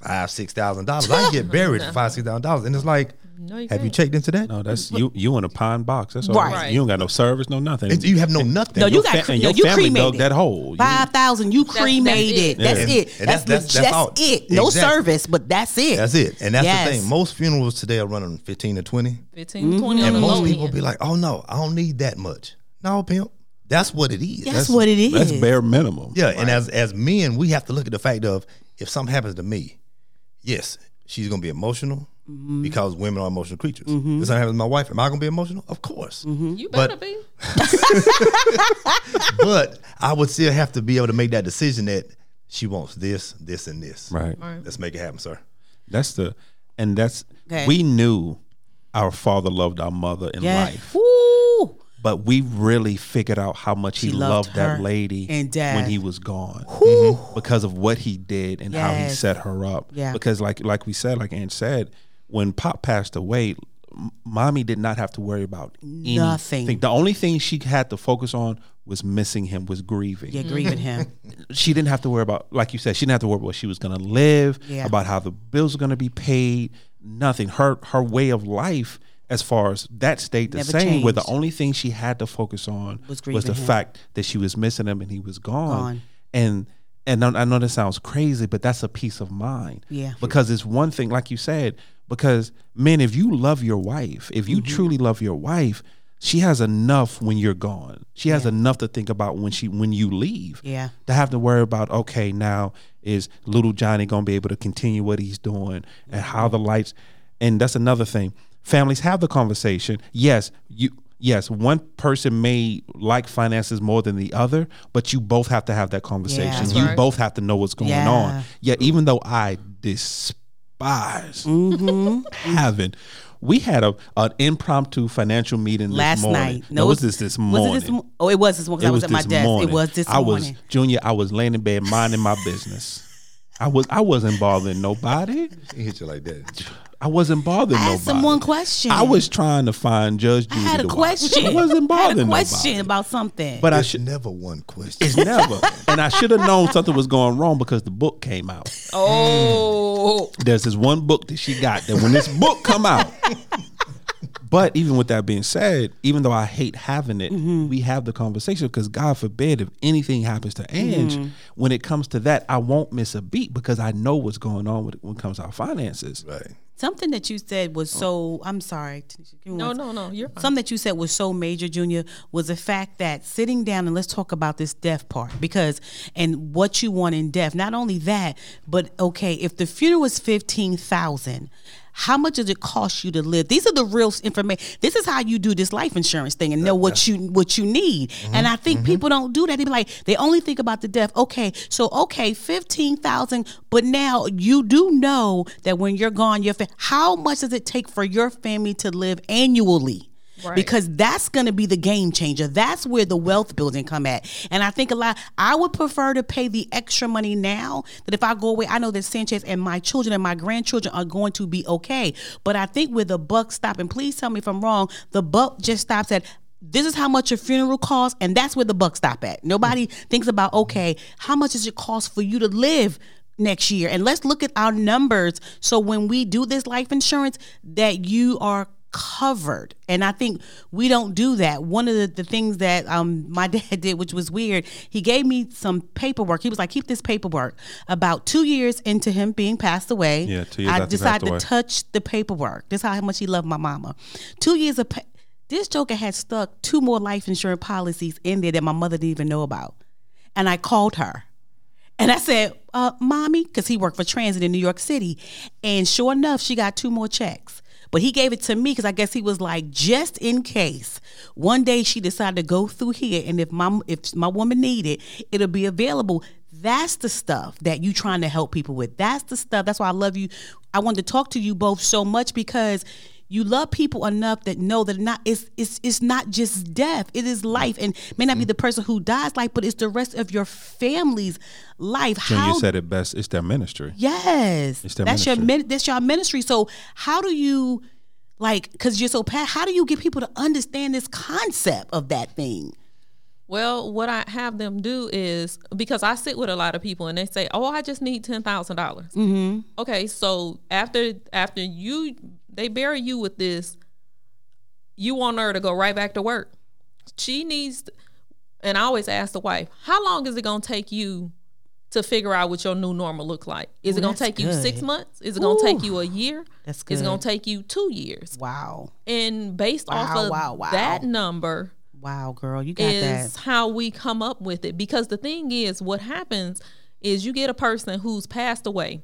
five, six thousand dollars. I can get *laughs* buried for five, six thousand dollars, and it's like, No, you have you can't. checked into that? No, that's you. You in a pine box. That's all. Right. Right. You don't got no service, no nothing. It's- you have no nothing. No, you your got fa- no, your you family cremated. dug that hole. You- Five thousand. You that's cremated. it. That's Yeah. it. And That's that's- that's- that's it. No Exactly. service, but that's it. That's it, and that's Yes. the thing. Most funerals today are running fifteen to twenty, 15, 20 and most people end. be like, "Oh no, I don't need that much." No, pimp, that's what it is. That's, what it is. That's bare minimum. Yeah, and as as men, we have to look at the fact of if something happens to me, yes, she's gonna be emotional Mm-hmm. because women are emotional creatures. If something happens to my wife, am I gonna be emotional? Of course. Mm-hmm. You better But- be. *laughs* *laughs* but I would still have to be able to make that decision that she wants this, this, and this. Right. Let's make it happen, sir. That's the, and that's Okay. we knew our father loved our mother in yeah. life, Woo. But we really figured out how much he He loved loved, that lady and dad. when he was gone Mm-hmm. because of what he did and how he set her up. Yeah. Because like like we said, like Ann said, when Pop passed away. Mommy did not have to worry about Nothing. anything. The only thing she had to focus on was missing him, was grieving. Yeah, grieving him. *laughs* she didn't have to worry about, like you said, she didn't have to worry about what she was going to live, Yeah. about how the bills were going to be paid. Nothing. Her her way of life, as far as that stayed the Never same. Where the only thing she had to focus on Was was, the him. fact that she was missing him and he was gone. Gone. And and I know this sounds crazy, but that's a peace of mind. Yeah. Because it's one thing, like you said, because men, if you love your wife, if you Mm-hmm. truly love your wife, she has enough when you're gone. She has enough to think about when she when you leave Yeah. to have to worry about okay now is little johnny gonna be able to continue what he's doing and how the lights and that's another thing families have the conversation yes you yes one person may like finances more than the other but you both have to have that conversation That's you right. both have to know what's going Yeah. on yeah even though i despise Mm-hmm. having we had a an impromptu financial meeting this Last morning. night. No, it was this this morning? Was it this? mo- Oh, it was this morning. 'cause I was, at my this desk. morning. It was this I morning. was Junior. I was laying in bed minding my business. I was. I wasn't bothering nobody. He hit you like that. I wasn't bothering I nobody. asked him one question. I was trying to find Judge Judy. I had a to watch. question. I wasn't I had bothering a question nobody. about something. But I should. never one question. It's never. *laughs* and I should have known something was going wrong because the book came out. Oh, There's this one book that she got that when this book come out, But even with that being said, even though I hate having it, Mm-hmm. we have the conversation because God forbid if anything happens to Ange, Mm-hmm. when it comes to that, I won't miss a beat because I know what's going on with, when it comes to our finances. Right. Something that you said was oh. so. I'm sorry. Tanisha, give me No, no, no. You're fine. Something that you said was so major, Junior, was the fact that sitting down and let's talk about this death part because and what you want in death. Not only that, but okay, if the funeral was fifteen thousand, how much does it cost you to live? These are the real information. This is how you do this life insurance thing and know what you what you need. And mm-hmm. I think mm-hmm. people don't do that. They be like, they only think about the death. Okay, so okay, fifteen thousand, but now you do know that when you're gone, your fa- how much does it take for your family to live annually? Right. Because that's going to be the game changer. That's where the wealth building come at. And I think a lot. I would prefer to pay the extra money now. That if I go away, I know that Sanchez and my children and my grandchildren are going to be okay. But I think where the buck stop, and please tell me if I'm wrong, the buck just stops at. This is how much your funeral costs, and that's where the buck stop at. Nobody thinks about okay, how much does it cost for you to live next year and let's look at our numbers so when we do this life insurance that you are covered. And i think we don't do that. One of the, the things that um, my *laughs* dad did which was weird he gave me some paperwork. He was like keep this paperwork. About two years into him being passed away Yeah, two years i decided to away. touch the paperwork. This is how much he loved my mama. Two years of pa- this joker had stuck two more life insurance policies in there that my mother didn't even know about. And i called her. And I said, uh, Mommy, because he worked for Transit in New York City. And sure enough, she got two more checks. But he gave it to me because I guess he was like, just in case. One day she decided to go through here, and if my if my woman need it, it'll be available. That's the stuff that you trying to help people with. That's the stuff. That's why I love you. I wanted to talk to you both so much because you love people enough that know that not it's it's it's not just death it is life and may not be the person who dies life but it's the rest of your family's life Junior how said it best. It's their ministry. yes It's their that's your ministry. min- that's your ministry so how do you like because you're so pat how do you get people to understand this concept of that thing Well, what I have them do is because I sit with a lot of people and they say, "Oh, I just need ten thousand dollars." Mm-hmm. Okay, so after after you they bury you with this, you want her to go right back to work. She needs, and I always ask the wife, "How long is it gonna take you to figure out what your new normal look like? Is Ooh, it gonna that's take you six months? Is it gonna take you a year? That's Is it gonna take you two years? wow And based off of wow, wow. that number." wow girl you got is that how we come up with it because the thing is what happens is you get a person who's passed away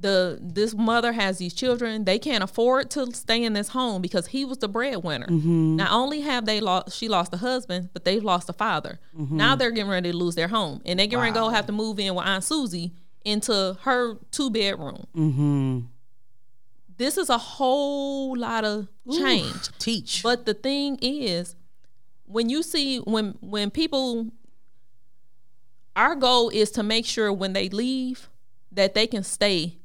the this mother has these children. They can't afford to stay in this home because he was the breadwinner. Mm-hmm. not only have they lost she lost a husband but they've lost a father. Mm-hmm. now they're getting ready to lose their home and they get ready to go have to move in with aunt susie into her two bedroom. Mm-hmm. This is a whole lot of change. teach. But the thing is, when you see when when people our goal is to make sure when they leave that they can stay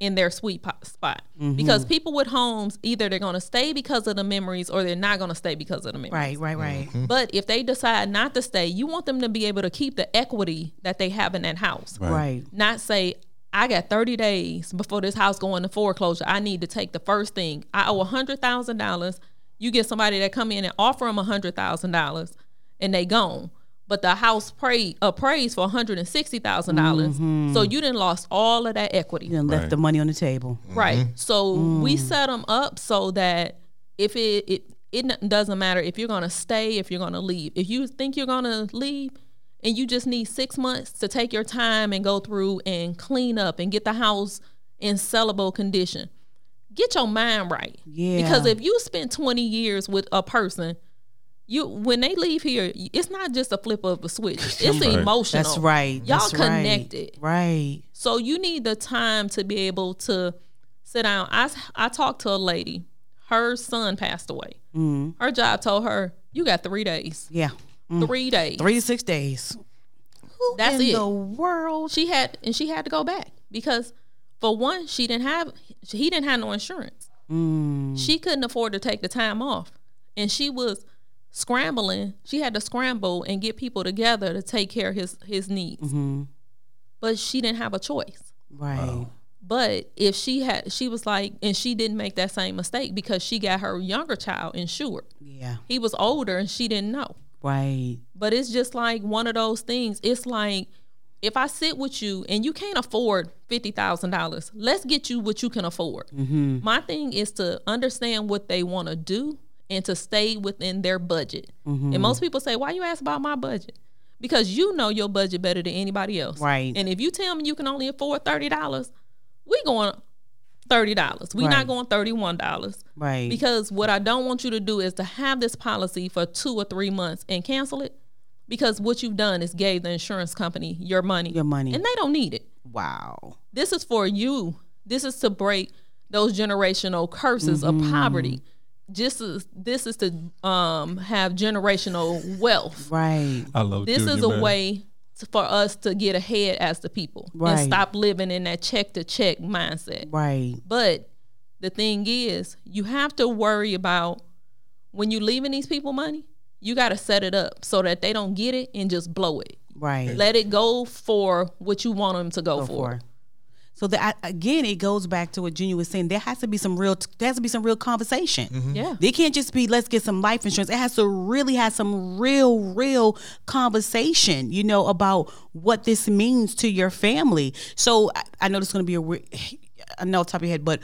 in their sweet po- spot. Mm-hmm. Because people with homes either they're going to stay because of the memories or they're not going to stay because of the memories. right right right But if they decide not to stay, you want them to be able to keep the equity that they have in that house. right Not say, I got 30 days before this house going to foreclosure. I need to take the first thing. I owe $100,000. You get somebody that come in and offer them $100,000 and they gone. But the house pray, uh, appraised for $160,000. dollars mm-hmm. So you didn't lost all of that equity. you done left the money on the table mm-hmm. Right. So we mm. set them up so that if it, it it doesn't matter if you're gonna stay, if you're gonna leave. If you think you're gonna leave and you just need six months to take your time and go through and clean up and get the house in sellable condition, get your mind right. Yeah. Because if you spend 20 years with a person, you when they leave here, it's not just a flip of a switch. It's Right. emotional. that's right Y'all that's connected. right So you need the time to be able to sit down. I I talked to a lady. Her son passed away. Mm. Her job told her, "You got three days. yeah Three days. three to six days Who That's in it. the world She had, and she had to go back because, for one, she didn't have. He didn't have no insurance. Mm. She couldn't afford to take the time off, and she was scrambling. She had to scramble and get people together to take care of his his needs. Mm-hmm. But she didn't have a choice. right But if she had, she was like, and she didn't make that same mistake because she got her younger child insured. Yeah. He was older and she didn't know. Right. But it's just like one of those things. It's like if I sit with you and you can't afford fifty thousand dollars, let's get you what you can afford. My thing is to understand what they want to do and to stay within their budget. And most people say, "Why you ask about my budget?" Because you know your budget better than anybody else. Right. And if you tell me you can only afford thirty dollars, we going thirty dollars. We Right. not going thirty one dollars. Right. Because what I don't want you to do is to have this policy for two or three months and cancel it. Because what you've done is gave the insurance company your money. Your money. And they don't need it. wow. This is for you. This is to break those generational curses of Mm-hmm. poverty. Just as, this is to um, have generational wealth. Right. I love This is a man. way to, for us to get ahead as the people Right. and stop living in that check to check mindset. Right. But the thing is, you have to worry about when you leaving these people money, you got to set it up so that they don't get it and just blow it. Right. Let it go for what you want them to go, Go for. for. So that again, it goes back to what Junior was saying. There has to be some real. There has to be some real conversation. Mm-hmm. Yeah. They can't just be let's get some life insurance. It has to really have some real, real conversation. You know about what this means to your family. So I, I know this is going to be a. re- *sighs* I know off the top of your head, but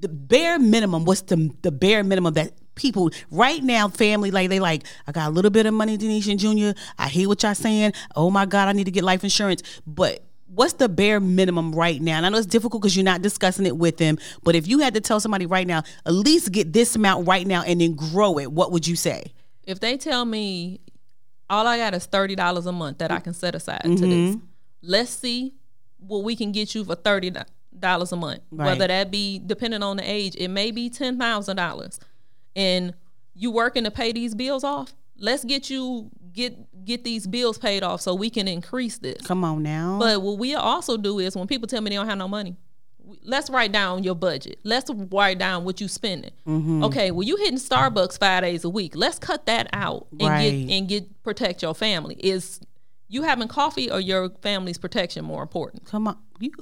the bare minimum. What's the the bare minimum that people right now, family like they like? I got a little bit of money, Denise and Junior. I hear what y'all saying. Oh my God, I need to get life insurance, but. What's the bare minimum right now? And I know it's difficult because you're not discussing it with them. But if you had to tell somebody right now, at least get this amount right now and then grow it, what would you say? If they tell me all I got is thirty dollars a month that I can set aside to Mm-hmm. this, let's see what we can get you for thirty dollars a month. Right. Whether that be depending on the age, it may be ten thousand dollars, and you working to pay these bills off. Let's get you get get these bills paid off so we can increase this. Come on now. But what we also do is when people tell me they don't have no money, let's write down your budget. Let's write down what you spending. Mm-hmm. Okay, well you hitting Starbucks five days a week. Let's cut that out and Right. get and get protect your family. Is you having coffee or your family's protection more important? Come on. You,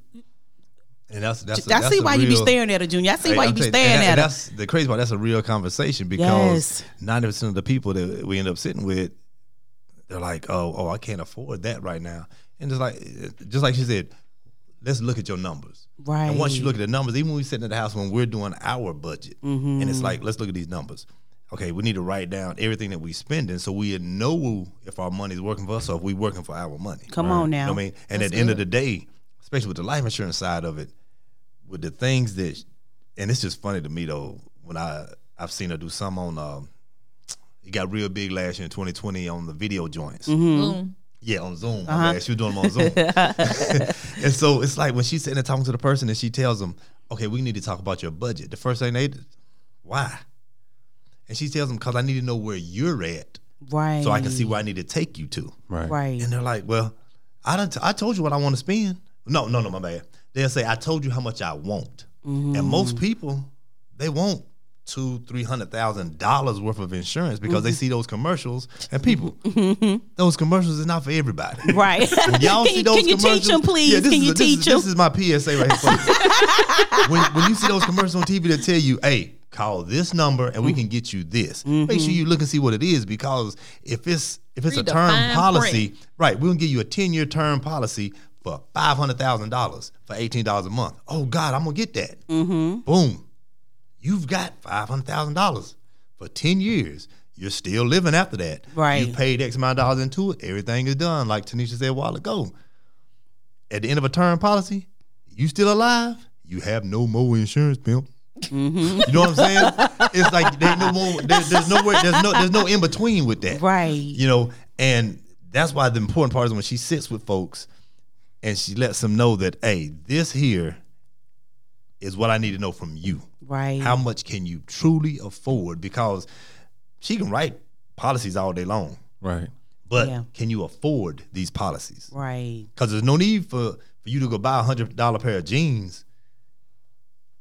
And that's that's. I that's see a why you be staring at her, Junior. I see Hey, why I'm you be telling staring and that- at and her. That's the crazy part. That's a real conversation because Yes. ninety percent of the people that we end up sitting with, they're like, "Oh, oh, I can't afford that right now." And just like, just like she said, let's look at your numbers. Right. And once you look at the numbers, even when we sitting in the house when we're doing our budget, Mm-hmm. and it's like, let's look at these numbers. Okay, we need to write down everything that we spending so we know if our money's working for us or if we're working for our money. Come on You now. know what I mean? And at the end of the day, especially with the life insurance side of it, with the things that, and it's just funny to me though when I I've seen her do some on. Um, it got real big last year in 2020 on the video joints. Mm-hmm. Boom. Yeah, on Zoom. my bad. She was doing them on Zoom. *laughs* and so it's like when she's sitting there talking to the person and she tells them, "Okay, we need to talk about your budget." The first thing they, why? And she tells them, "Cause I need to know where you're at, right. so I can see where I need to take you to." Right. Right. And they're like, "Well, I don't. I told you what I want to spend." No, no, no, my bad. They'll say, "I told you how much I want," and most people they want two, three hundred thousand dollars worth of insurance because they see those commercials. And people, those commercials is not for everybody. Right. *laughs* When y'all can, see you- those can you commercials, teach them, please? Yeah, this can you a- teach is, them? This is my PSA right here. *laughs* when, when you see those commercials on TV that tell you, "Hey, call this number and we Mm-hmm. can get you this," make sure you look and see what it is because if it's if it's Read a term policy, print. right? We'll give you a ten year term policy for five hundred thousand dollars for eighteen dollars a month. Oh God, I'm gonna get that. Mm-hmm. Boom, you've got five hundred thousand dollars for ten years. You're still living after that. Right. You paid X amount of dollars into it. Everything is done, like Tanisha said a while ago. At the end of a term policy, you still alive. You have no more insurance, pimp. Mm-hmm. You know what I'm saying? *laughs* it's like there's no more. There, there's nowhere. There's no. There's no in between with that. Right. You know, and that's why the important part is when she sits with folks and she lets them know that, hey, this here is what I need to know from you. Right. How much can you truly afford? Because she can write policies all day long, Right. but Yeah. can you afford these policies? right. Because there's no need for, for you to go buy a hundred dollar pair of jeans.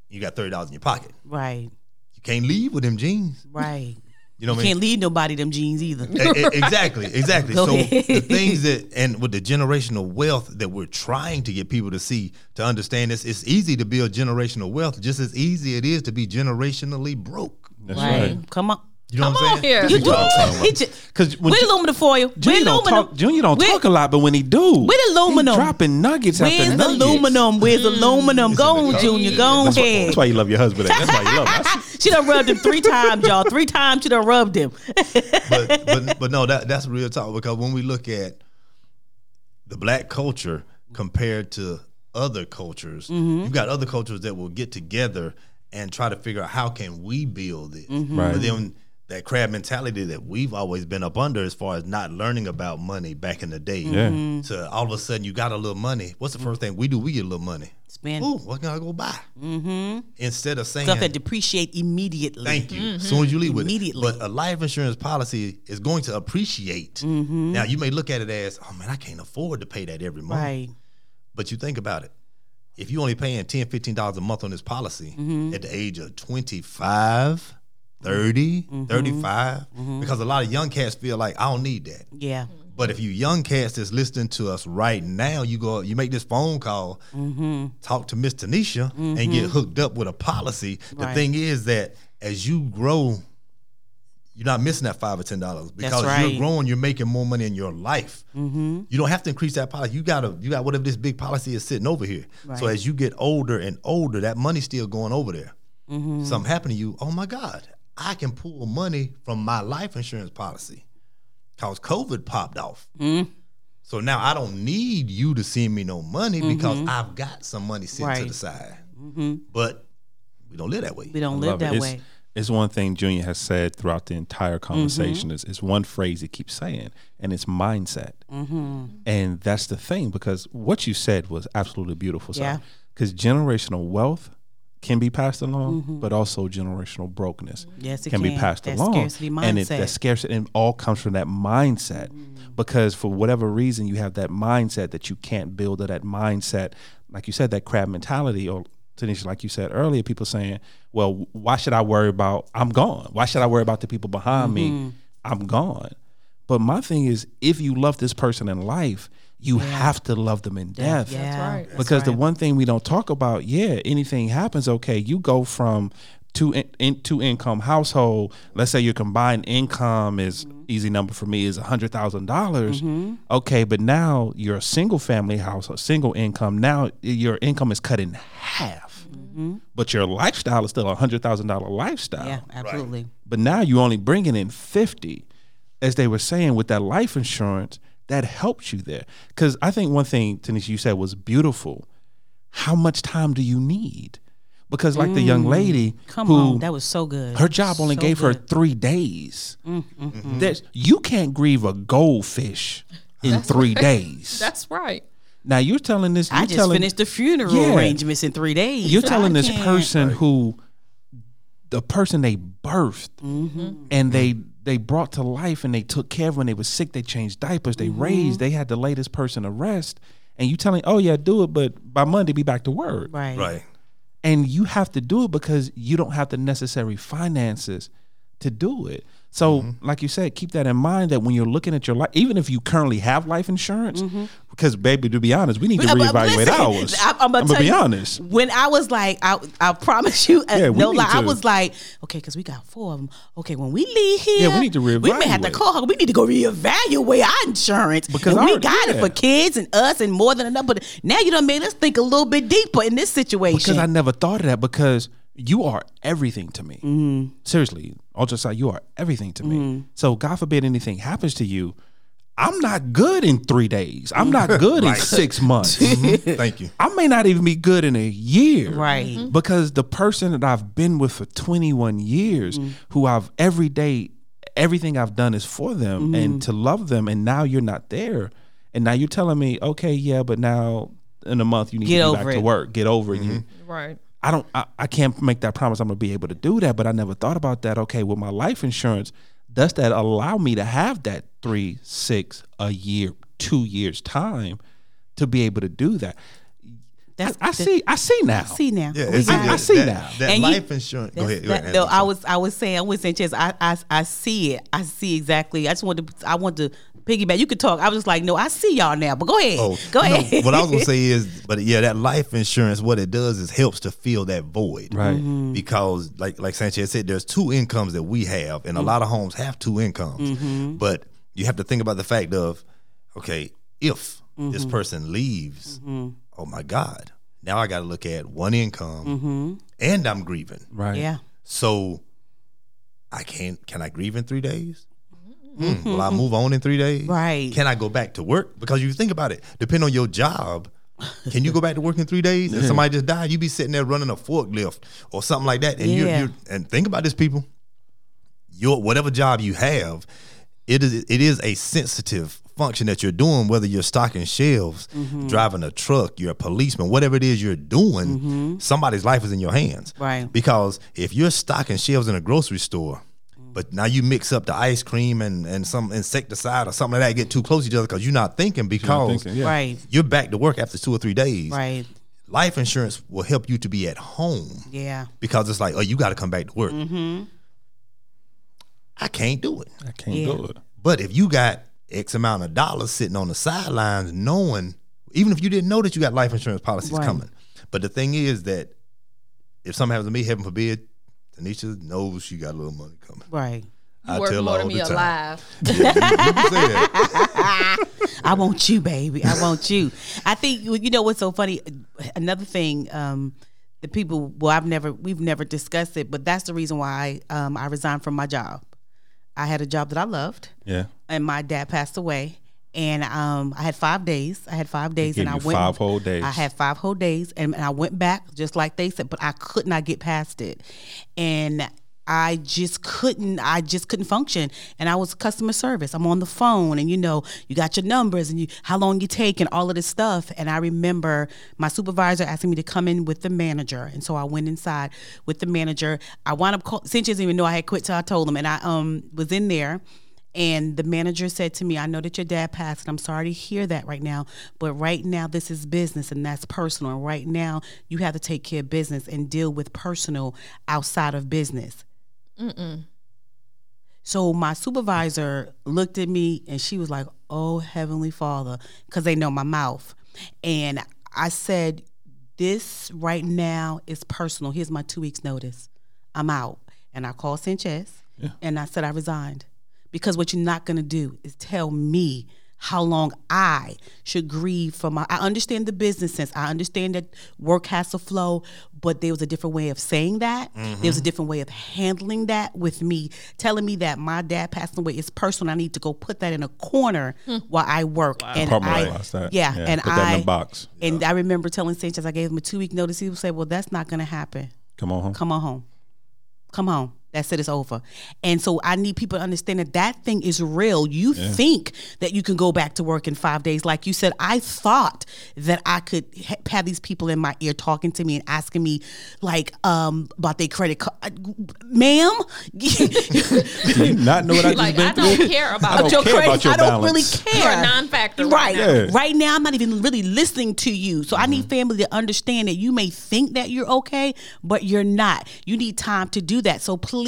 You got thirty dollars in your pocket. Right. You can't leave with them jeans. Right. You know You what I mean? can't leave nobody them jeans either. E- e- exactly, exactly. *laughs* So ahead. the things that and with the generational wealth that we're trying to get people to see to understand this, it's easy to build generational wealth, just as easy it is to be generationally broke. That's Right. right. Come on. You know Come what I'm on saying? here. You That's what I'm talking about. He just- Because when We're aluminum for you. Junior We're don't aluminum. talk. Junior don't We're- talk a lot, but when he do, We're aluminum. He dropping nuggets Where's after the nuggets. aluminum? Where's the aluminum? Go on, Junior. Go on That's why, ahead. that's why you love your husband. That's why you love him. *laughs* she done rubbed him three times, y'all. Three times she done rubbed him. but *laughs* but but no, that that's real talk because when we look at the black culture compared to other cultures, Mm-hmm. you've got other cultures that will get together and try to figure out how can we build it. Mm-hmm. Right. But then that crab mentality that we've always been up under as far as not learning about money back in the day. Yeah. Mm-hmm. So all of a sudden you got a little money. What's the first thing we do? We get a little money. Spend Ooh, what can I go buy? Mm-hmm. Instead of saying stuff that depreciate immediately. Thank you. As soon as you leave with Immediately. it. But a life insurance policy is going to appreciate. Now, you may look at it as, oh man, I can't afford to pay that every month. Right. But you think about it. If you're only paying $10, $15 a month on this policy at the age of 25, 30, mm-hmm. 35, mm-hmm. because a lot of young cats feel like, I don't need that. Yeah. But if you young cats that's listening to us right now, you go, you make this phone call, mm-hmm. talk to Miss Tanisha, and get hooked up with a policy. The Right. thing is that as you grow, you're not missing that five or ten dollars because right. you're growing. You're making more money in your life. You don't have to increase that policy. You gotta, you got whatever this big policy is sitting over here. So as you get older and older, that money's still going over there. Something happened to you. Oh my God, I can pull money from my life insurance policy because COVID popped off. So now I don't need you to send me no money because I've got some money sitting to the side. But we don't live that way. We don't Love live that it's, way. It's one thing Junior has said throughout the entire Mm-hmm. conversation is, is one phrase he keeps saying, and it's mindset. Mm-hmm. And that's the thing because what you said was absolutely beautiful. Yeah. Because generational wealth can be passed along, but also generational brokenness Mm-hmm. Yes, it can, be passed That along. scarcity And it, that mindset. Mm-hmm. scarcity and all comes from that mindset. Because for whatever reason you have that mindset that you can't build or that mindset, like you said, that crab mentality or Tanisha, like you said earlier, people saying, Well, why should I worry about I'm gone? Why should I worry about the people behind Mm-hmm. me? I'm gone. But my thing is, if you love this person in life, you have to love them in death. Yeah. That's right. that's because the one thing we don't talk about, yeah, anything happens, okay, you go from two in, in two income household. Let's say your combined income is mm-hmm. easy number for me is a hundred thousand dollars. Mm-hmm. Okay, but now you're a single family house, a single income. Now your income is cut in half, mm-hmm. but your lifestyle is still a hundred thousand dollar lifestyle. Yeah, absolutely. But now you're only bringing in 50. As they were saying with that life insurance, that helps you there. Because I think one thing, Tanisha, you said was beautiful. How much time do you need? Because like the young lady Mm. Come who on, that was so good. her job only So gave her good. Mm, three days. There's, you can't grieve a goldfish in three days. *laughs* That's right. now you're telling this. I you're just telling, finished the funeral Yeah. arrangements in three days. You're telling I this can't- person who, the person they birthed, Mm-hmm. and they they brought to life, and they took care of when they were sick. They changed diapers. They Mm-hmm. raised. They had the latest person to rest. And you telling, oh yeah, do it, but by Monday be back to work. Right. Right. And you have to do it because you don't have the necessary finances to do it. So, Mm-hmm. like you said, keep that in mind that when you're looking at your life, even if you currently have life insurance, Mm-hmm. because baby, to be honest, we need to But- but reevaluate listen, ours. I, am gonna, tell be you, honest. When I was like, I, I promise you, uh, Yeah, we no need lie, I was like, okay, because we got four of them. Okay, when we leave here, Yeah, we need to reevaluate. We may have to reevaluate. call her. We need to go reevaluate our insurance Because and we our- got it for kids and us and more than enough. But now you know, done made us think a little bit deeper in this situation. Because I never thought of that because you are everything to me. Mm-hmm. Seriously, all just like you are everything to me. So God forbid anything happens to you, I'm not good in three days. I'm not *laughs* good in six *laughs* months. Thank you. I may not even be good in a year. Right. Because the person that I've been with for 21 years, Mm-hmm. who I've every day, everything I've done is for them Mm-hmm. and to love them. And now you're not there. And now you're telling me, okay, yeah, but now in a month you need Get to be back it. to work. Get over it. You Right. I don't I, I can't make that promise I'm gonna be able to do that, but I never thought about that. Okay, with my life insurance, does that allow me to have that three, six, a year, two years time to be able to do that? That's I the- see. I see now. I see now. Yeah, We it's, got I see that, now. That And you- life insurance. Go That's- ahead. go that- ahead. no, I was I was saying I was saying Chess, I, I I see it. I see exactly. I just want to I want to piggyback. You could talk. I was just like, no, I see y'all now. But go ahead. Oh, go you know, ahead. what I was gonna *laughs* say is, but yeah, that life insurance, what it does is helps to fill that void, Right. Mm-hmm. Because, like like Sanchez said, there's two incomes that we have, and a lot of homes have two incomes. Mm-hmm. But you have to think about the fact of, okay, if Mm-hmm. this person leaves, oh my God, now I got to look at one income, and I'm grieving. Right. yeah. So I can't. Can I grieve in three days? Hmm, will I move on in three days? Mm-hmm. Right. Can I go back to work? Because you think about it, depending on your job, can you go back to work in three days? And somebody just died, you be sitting there running a forklift or something like that. And Yeah. you're and think about this, people. Your whatever job you have, it is it is a sensitive function that you're doing, whether you're stocking shelves, Mm-hmm. driving a truck, you're a policeman, whatever it is you're doing, somebody's life is in your hands. Mm-hmm. Right. Because if you're stocking shelves in a grocery store, but now you mix up the ice cream and, and some insecticide or something like that, get too close to each other because you're not thinking because thinking, yeah. Right. you're back to work after two or three days. Right. Life insurance will help you to be at home Yeah. because it's like, oh, you got to come back to work. Mm-hmm. I can't do it. I can't Yeah. do it. But if you got X amount of dollars sitting on the sidelines, knowing, even if you didn't know that you got life insurance policies Right. coming, but the thing is that if something happens to me, heaven forbid, Tanisha knows she got a little money coming. Right. I Worth tell her more all than the me time. alive. You can. *laughs* *laughs* I want you, baby. I want you. I think you know what's so funny. Another thing, um, the people. Well, I've never, we've never discussed it, but that's the reason why um, I resigned from my job. I had a job that I loved, Yeah. and my dad passed away. And um, I had five days. I had five days, and I went five whole days. I had five whole days, and, and I went back just like they said, but I could not get past it, and I just couldn't. I just couldn't function, and I was customer service. I'm on the phone, and you know, you got your numbers, and you how long you take, and all of this stuff. And I remember my supervisor asking me to come in with the manager, and so I went inside with the manager. I wound up call, Cinch doesn't even know I had quit till I told him, and I um was in there. And the manager said to me, I know that your dad passed, and I'm sorry to hear that right now, but right now this is business and that's personal. And right now you have to take care of business and deal with personal outside of business. So my supervisor looked at me and she was like, Oh, Heavenly Father, because they know my mouth. And I said, This right now is personal. Here's my two weeks' notice. I'm out. And I called Sanchez and I said, I resigned. Because what you're not going to do is tell me how long I should grieve for my. I understand the business sense. I understand that work has to flow, but there was a different way of saying that. Mm-hmm. There was a different way of handling that with me, telling me that my dad passed away is personal. I need to go put that in a corner hmm. while I work. And I, Compartmentalize that. yeah, Yeah, and put that in I a box. And I remember telling Sanchez, I gave him a two week notice. He would say, "Well, that's not going to happen. Come on home. Come on home. Come home." That's it. It's over. And so I need people to understand that that thing is real. You think that you can go back to work in five days. Like you said, I thought that I could ha- have these people in my ear talking to me and asking me, like, um, about their credit card. Ma'am? Do *laughs* you not know what I just Like been I don't through? care I about don't your care credit. about your I don't balance. really care. You're a non-factor Right. right now. Yeah. Right now, I'm not even really listening to you. So I Mm-hmm. need family to understand that you may think that you're okay, but you're not. You need time to do that. So please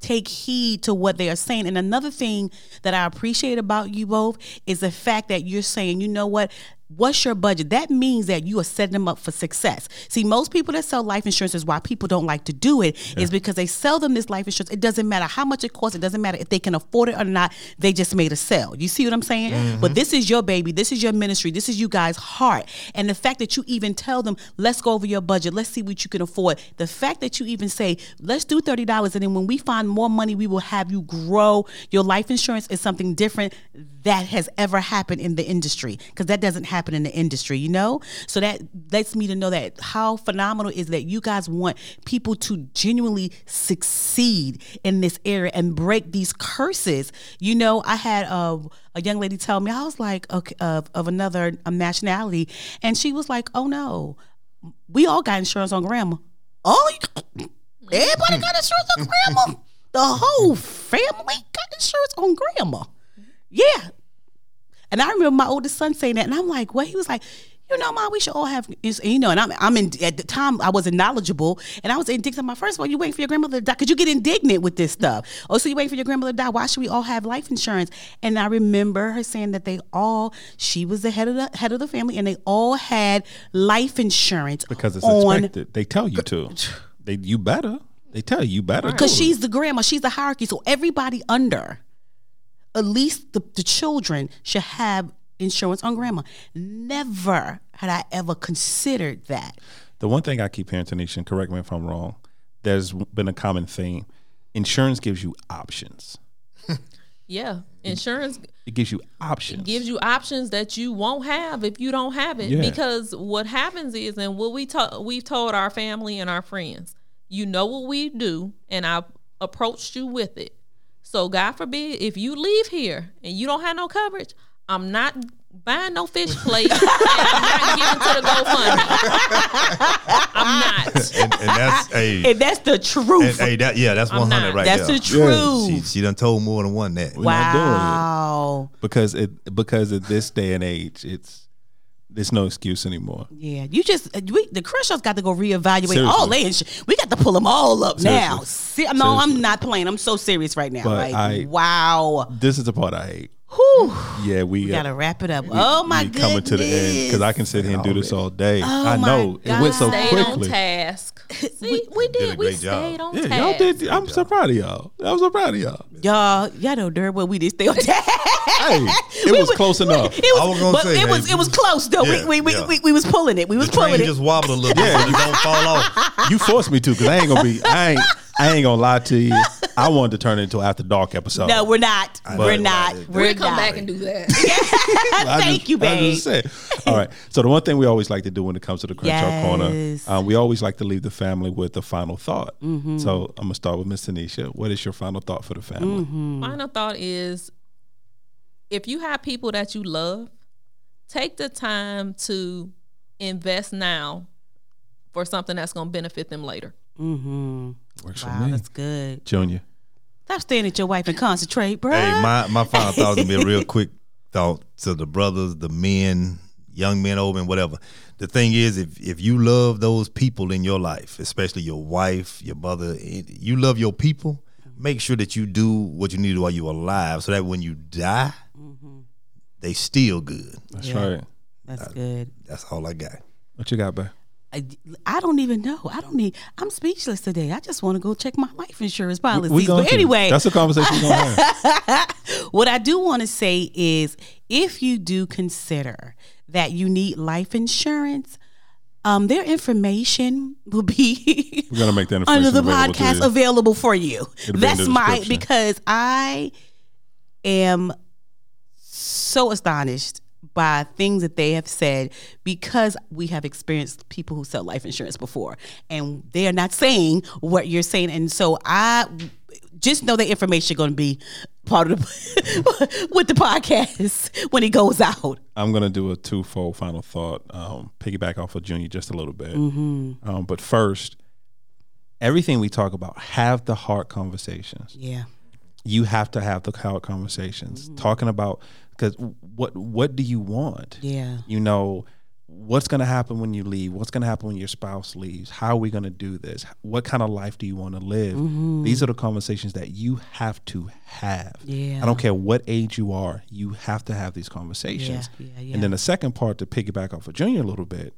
take heed to what they are saying. And another thing that I appreciate about you both is the fact that you're saying, you know what? What's your budget? That means that you are setting them up for success. See, most people that sell life insurance is why people don't like to do it is because they sell them this life insurance. It doesn't matter how much it costs. It doesn't matter if they can afford it or not. They just made a sale. You see what I'm saying? Mm-hmm. But this is your baby. This is your ministry. This is you guys' heart. And the fact that you even tell them, let's go over your budget. Let's see what you can afford. The fact that you even say, let's do $30. And then when we find more money, we will have you grow. Your life insurance is something different that has ever happened in the industry because that doesn't happen in the industry, you know? So that lets me to know that how phenomenal is that you guys want people to genuinely succeed in this area and break these curses. You know, I had a, a young lady tell me, I was like, okay, of, of another um, nationality, and she was like, oh no, we all got insurance on grandma. Oh, you- everybody got insurance on grandma. The whole family got insurance on grandma. Yeah. And I remember my oldest son saying that, and I'm like, well, He was like, you know, mom, we should all have, you know, and I'm, I'm in, at the time I wasn't knowledgeable and I was indignant. My first one, you waiting for your grandmother to die. Could you get indignant with this stuff? Oh, so you waiting for your grandmother to die. Why should we all have life insurance? And I remember her saying that they all, she was the head of the head of the family and they all had life insurance because it's on expected. They tell you to. They you better. They tell you you better. because she's the grandma, she's the hierarchy. So everybody under, at least the, the children should have insurance on grandma. Never had I ever considered that. The one thing I keep hearing, Tanisha, and correct me if I'm wrong, there's been a common theme. Insurance gives you options. *laughs* Yeah, insurance It gives you options. gives you options that you won't have if you don't have it. Yeah. Because what happens is, and what we to- we've told our family and our friends, you know what we do, and I've approached you with it. So God forbid if you leave here and you don't have no coverage, I'm not buying no fish *laughs* plate. and I'm not giving to the GoFundMe. *laughs* I'm not. and, and that's a *laughs* And that's the truth. and, hey, that yeah, that's one hundred right that's there. That's the truth. She she done told more than one that. We're not doing it. wow. because it because at this day and age, it's there's no excuse anymore. Yeah, you just uh, we, the Crenshaws got to go reevaluate Seriously. all they. Ins- we got to pull them all up now. Seriously. See, no, I'm not playing. I'm so serious right now. But like, I- wow. This is the part I hate. Whew. Yeah, we, We uh, gotta wrap it up. oh my we goodness. coming to the end because I can sit here and do this all day. I my know it went so God. Stayed on quickly. task. *laughs* See, we did. a we great job. stayed on Yeah, task. y'all did. I'm so proud of y'all. I'm so proud of y'all. Y'all, y'all know dirt well we did stay on task. Hey, it *laughs* We was close enough. It was, I was gonna but say, it was it was close though. yeah, we, we, yeah. we, we, we was pulling it. We was The train pulling it. just wobbled a little yeah, you don't fall off. *laughs* You forced me to because I ain't gonna be. I ain't. I ain't gonna lie to you. I wanted to turn it into an after dark episode. no, we're not. We're not. We'll We're We'll come not. back and do that. I Thank just- you, I babe. Just *laughs* said. All right. So the one thing we always like to do when it comes to the Crenshaw Corner, Yes. um, we always like to leave the family with a final thought. Mm-hmm. So I'm gonna start with Miss Tanisha. What is your final thought for the family? Mm-hmm. Final thought is if you have people that you love, take the time to invest now for something that's going to benefit them later. Mm-hmm. Works Wow, for me. that's good. Junior. Stop staring at your wife and concentrate, bro. Hey, my my final thought is gonna be a real *laughs* quick thought to the brothers, the men, young men, old men, whatever. The thing is, if if you love those people in your life, especially your wife, your mother, you love your people. Make sure that you do what you need to while you're alive, so that when you die, mm-hmm. they still good. That's Yeah. right. That's good. That's all I got. What you got, babe? I, I don't even know. I don't need. I'm speechless today. I just want to go check my life insurance We- policies. we going but to. anyway, that's a conversation we're gonna have. *laughs* what I do want to say is, if you do consider that you need life insurance, um, their information will be We're gonna make that *laughs* under the available podcast available for you. It'll That's the my because I am so astonished by things that they have said because we have experienced people who sell life insurance before and they are not saying what you're saying. And so I just know that information going to be part of the *laughs* with the podcast when it goes out. I'm gonna do a twofold final thought. Um, piggyback off of Junior just a little bit. Mm-hmm. Um, but first, everything we talk about, have the hard conversations. Yeah. You have to have the hard conversations. Talking about because what what do you want? Yeah. You know, what's going to happen when you leave? What's going to happen when your spouse leaves? How are we going to do this? What kind of life do you want to live? These are the conversations that you have to have. Yeah. I don't care what age you are, you have to have these conversations. Yeah, yeah, yeah. And then the second part to piggyback off of Junior a little bit,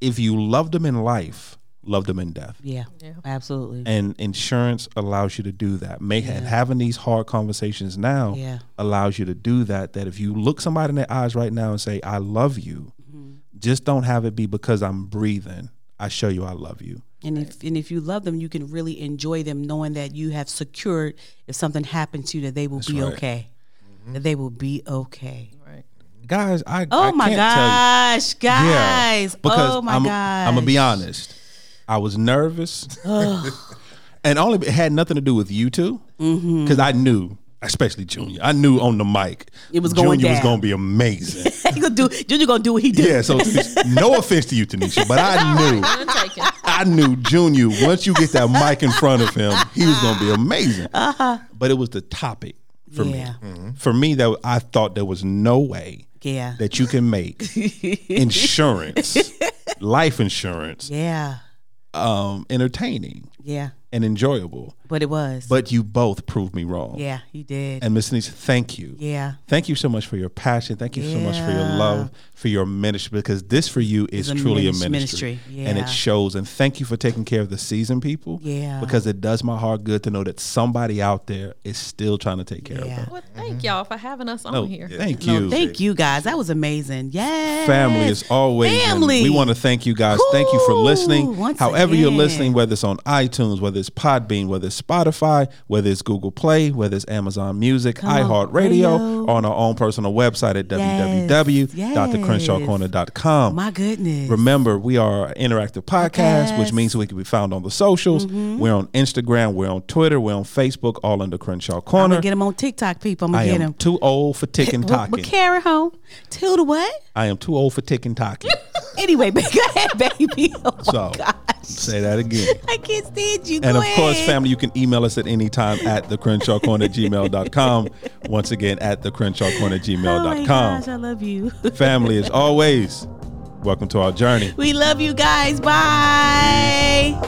if you love them in life, love them in death. Yeah. Absolutely. And insurance allows you to do that. Make and having these hard conversations now Yeah. allows you to do that. That if you look somebody in their eyes right now and say, I love you, Mm-hmm. Just don't have it be because I'm breathing. I show you I love you. And if and if you love them, you can really enjoy them, knowing that you have secured if something happens to you, that they will be right. okay. Mm-hmm. That they will be okay. Right. Guys, I Oh I my can't tell you- gosh, guys! because oh my I'm, gosh! I'm gonna be honest. I was nervous, *laughs* and only it had nothing to do with you two, mm-hmm. because I knew, especially Junior, I knew on the mic It was going Junior was gonna be amazing. *laughs* he gonna do. Junior gonna do what he do. yeah, so *laughs* no offense to you, Tanisha, but I knew, *laughs* I knew Junior. Once you get that mic in front of him, he was gonna be amazing. But it was the topic for Uh-huh. Yeah. me. For me, that I thought there was no way Yeah. that you can make insurance, life insurance, Yeah. um, entertaining Yeah. and enjoyable. But it was. But you both proved me wrong. yeah, you did. And Miss Denise, thank you. yeah. Thank you so much for your passion. Thank you so much for your love, for your ministry, because this for you is a truly minis- a ministry. ministry. And it shows. And thank you for taking care of the season people. Yeah. Because it does my heart good to know that somebody out there is still trying to take care of Yeah. them. Well, thank mm-hmm. y'all for having us on No, here. thank No, you. thank you guys. That was amazing. Yes. Family is always family. we want to thank you guys. Thank you for listening. once However you're listening, whether it's on iTunes, whether it's Podbean, whether it's Spotify, whether it's Google Play, whether it's Amazon Music, iHeartRadio, or on our own personal website at Yes, www.thecrenshawcorner.com. My goodness. Remember, we are an interactive podcast, which means we can be found on the socials. Mm-hmm. We're on Instagram, we're on Twitter, we're on Facebook, all under Crenshaw I'm Corner. get them on TikTok, people. I'm gonna get am them. too old for ticking But, talking. but carry home. Till the what? I am too old for ticking talking. *laughs* Anyway, *laughs* go ahead, baby. Oh my So gosh. Say that again. *laughs* I can't stand you. And Go of course, family, you can email us at any time at the Crenshaw Corner gmail.com. Once again, at the Crenshaw Corner Oh my gosh, I love you. *laughs* family, as always, welcome to our journey. we love you guys. Bye.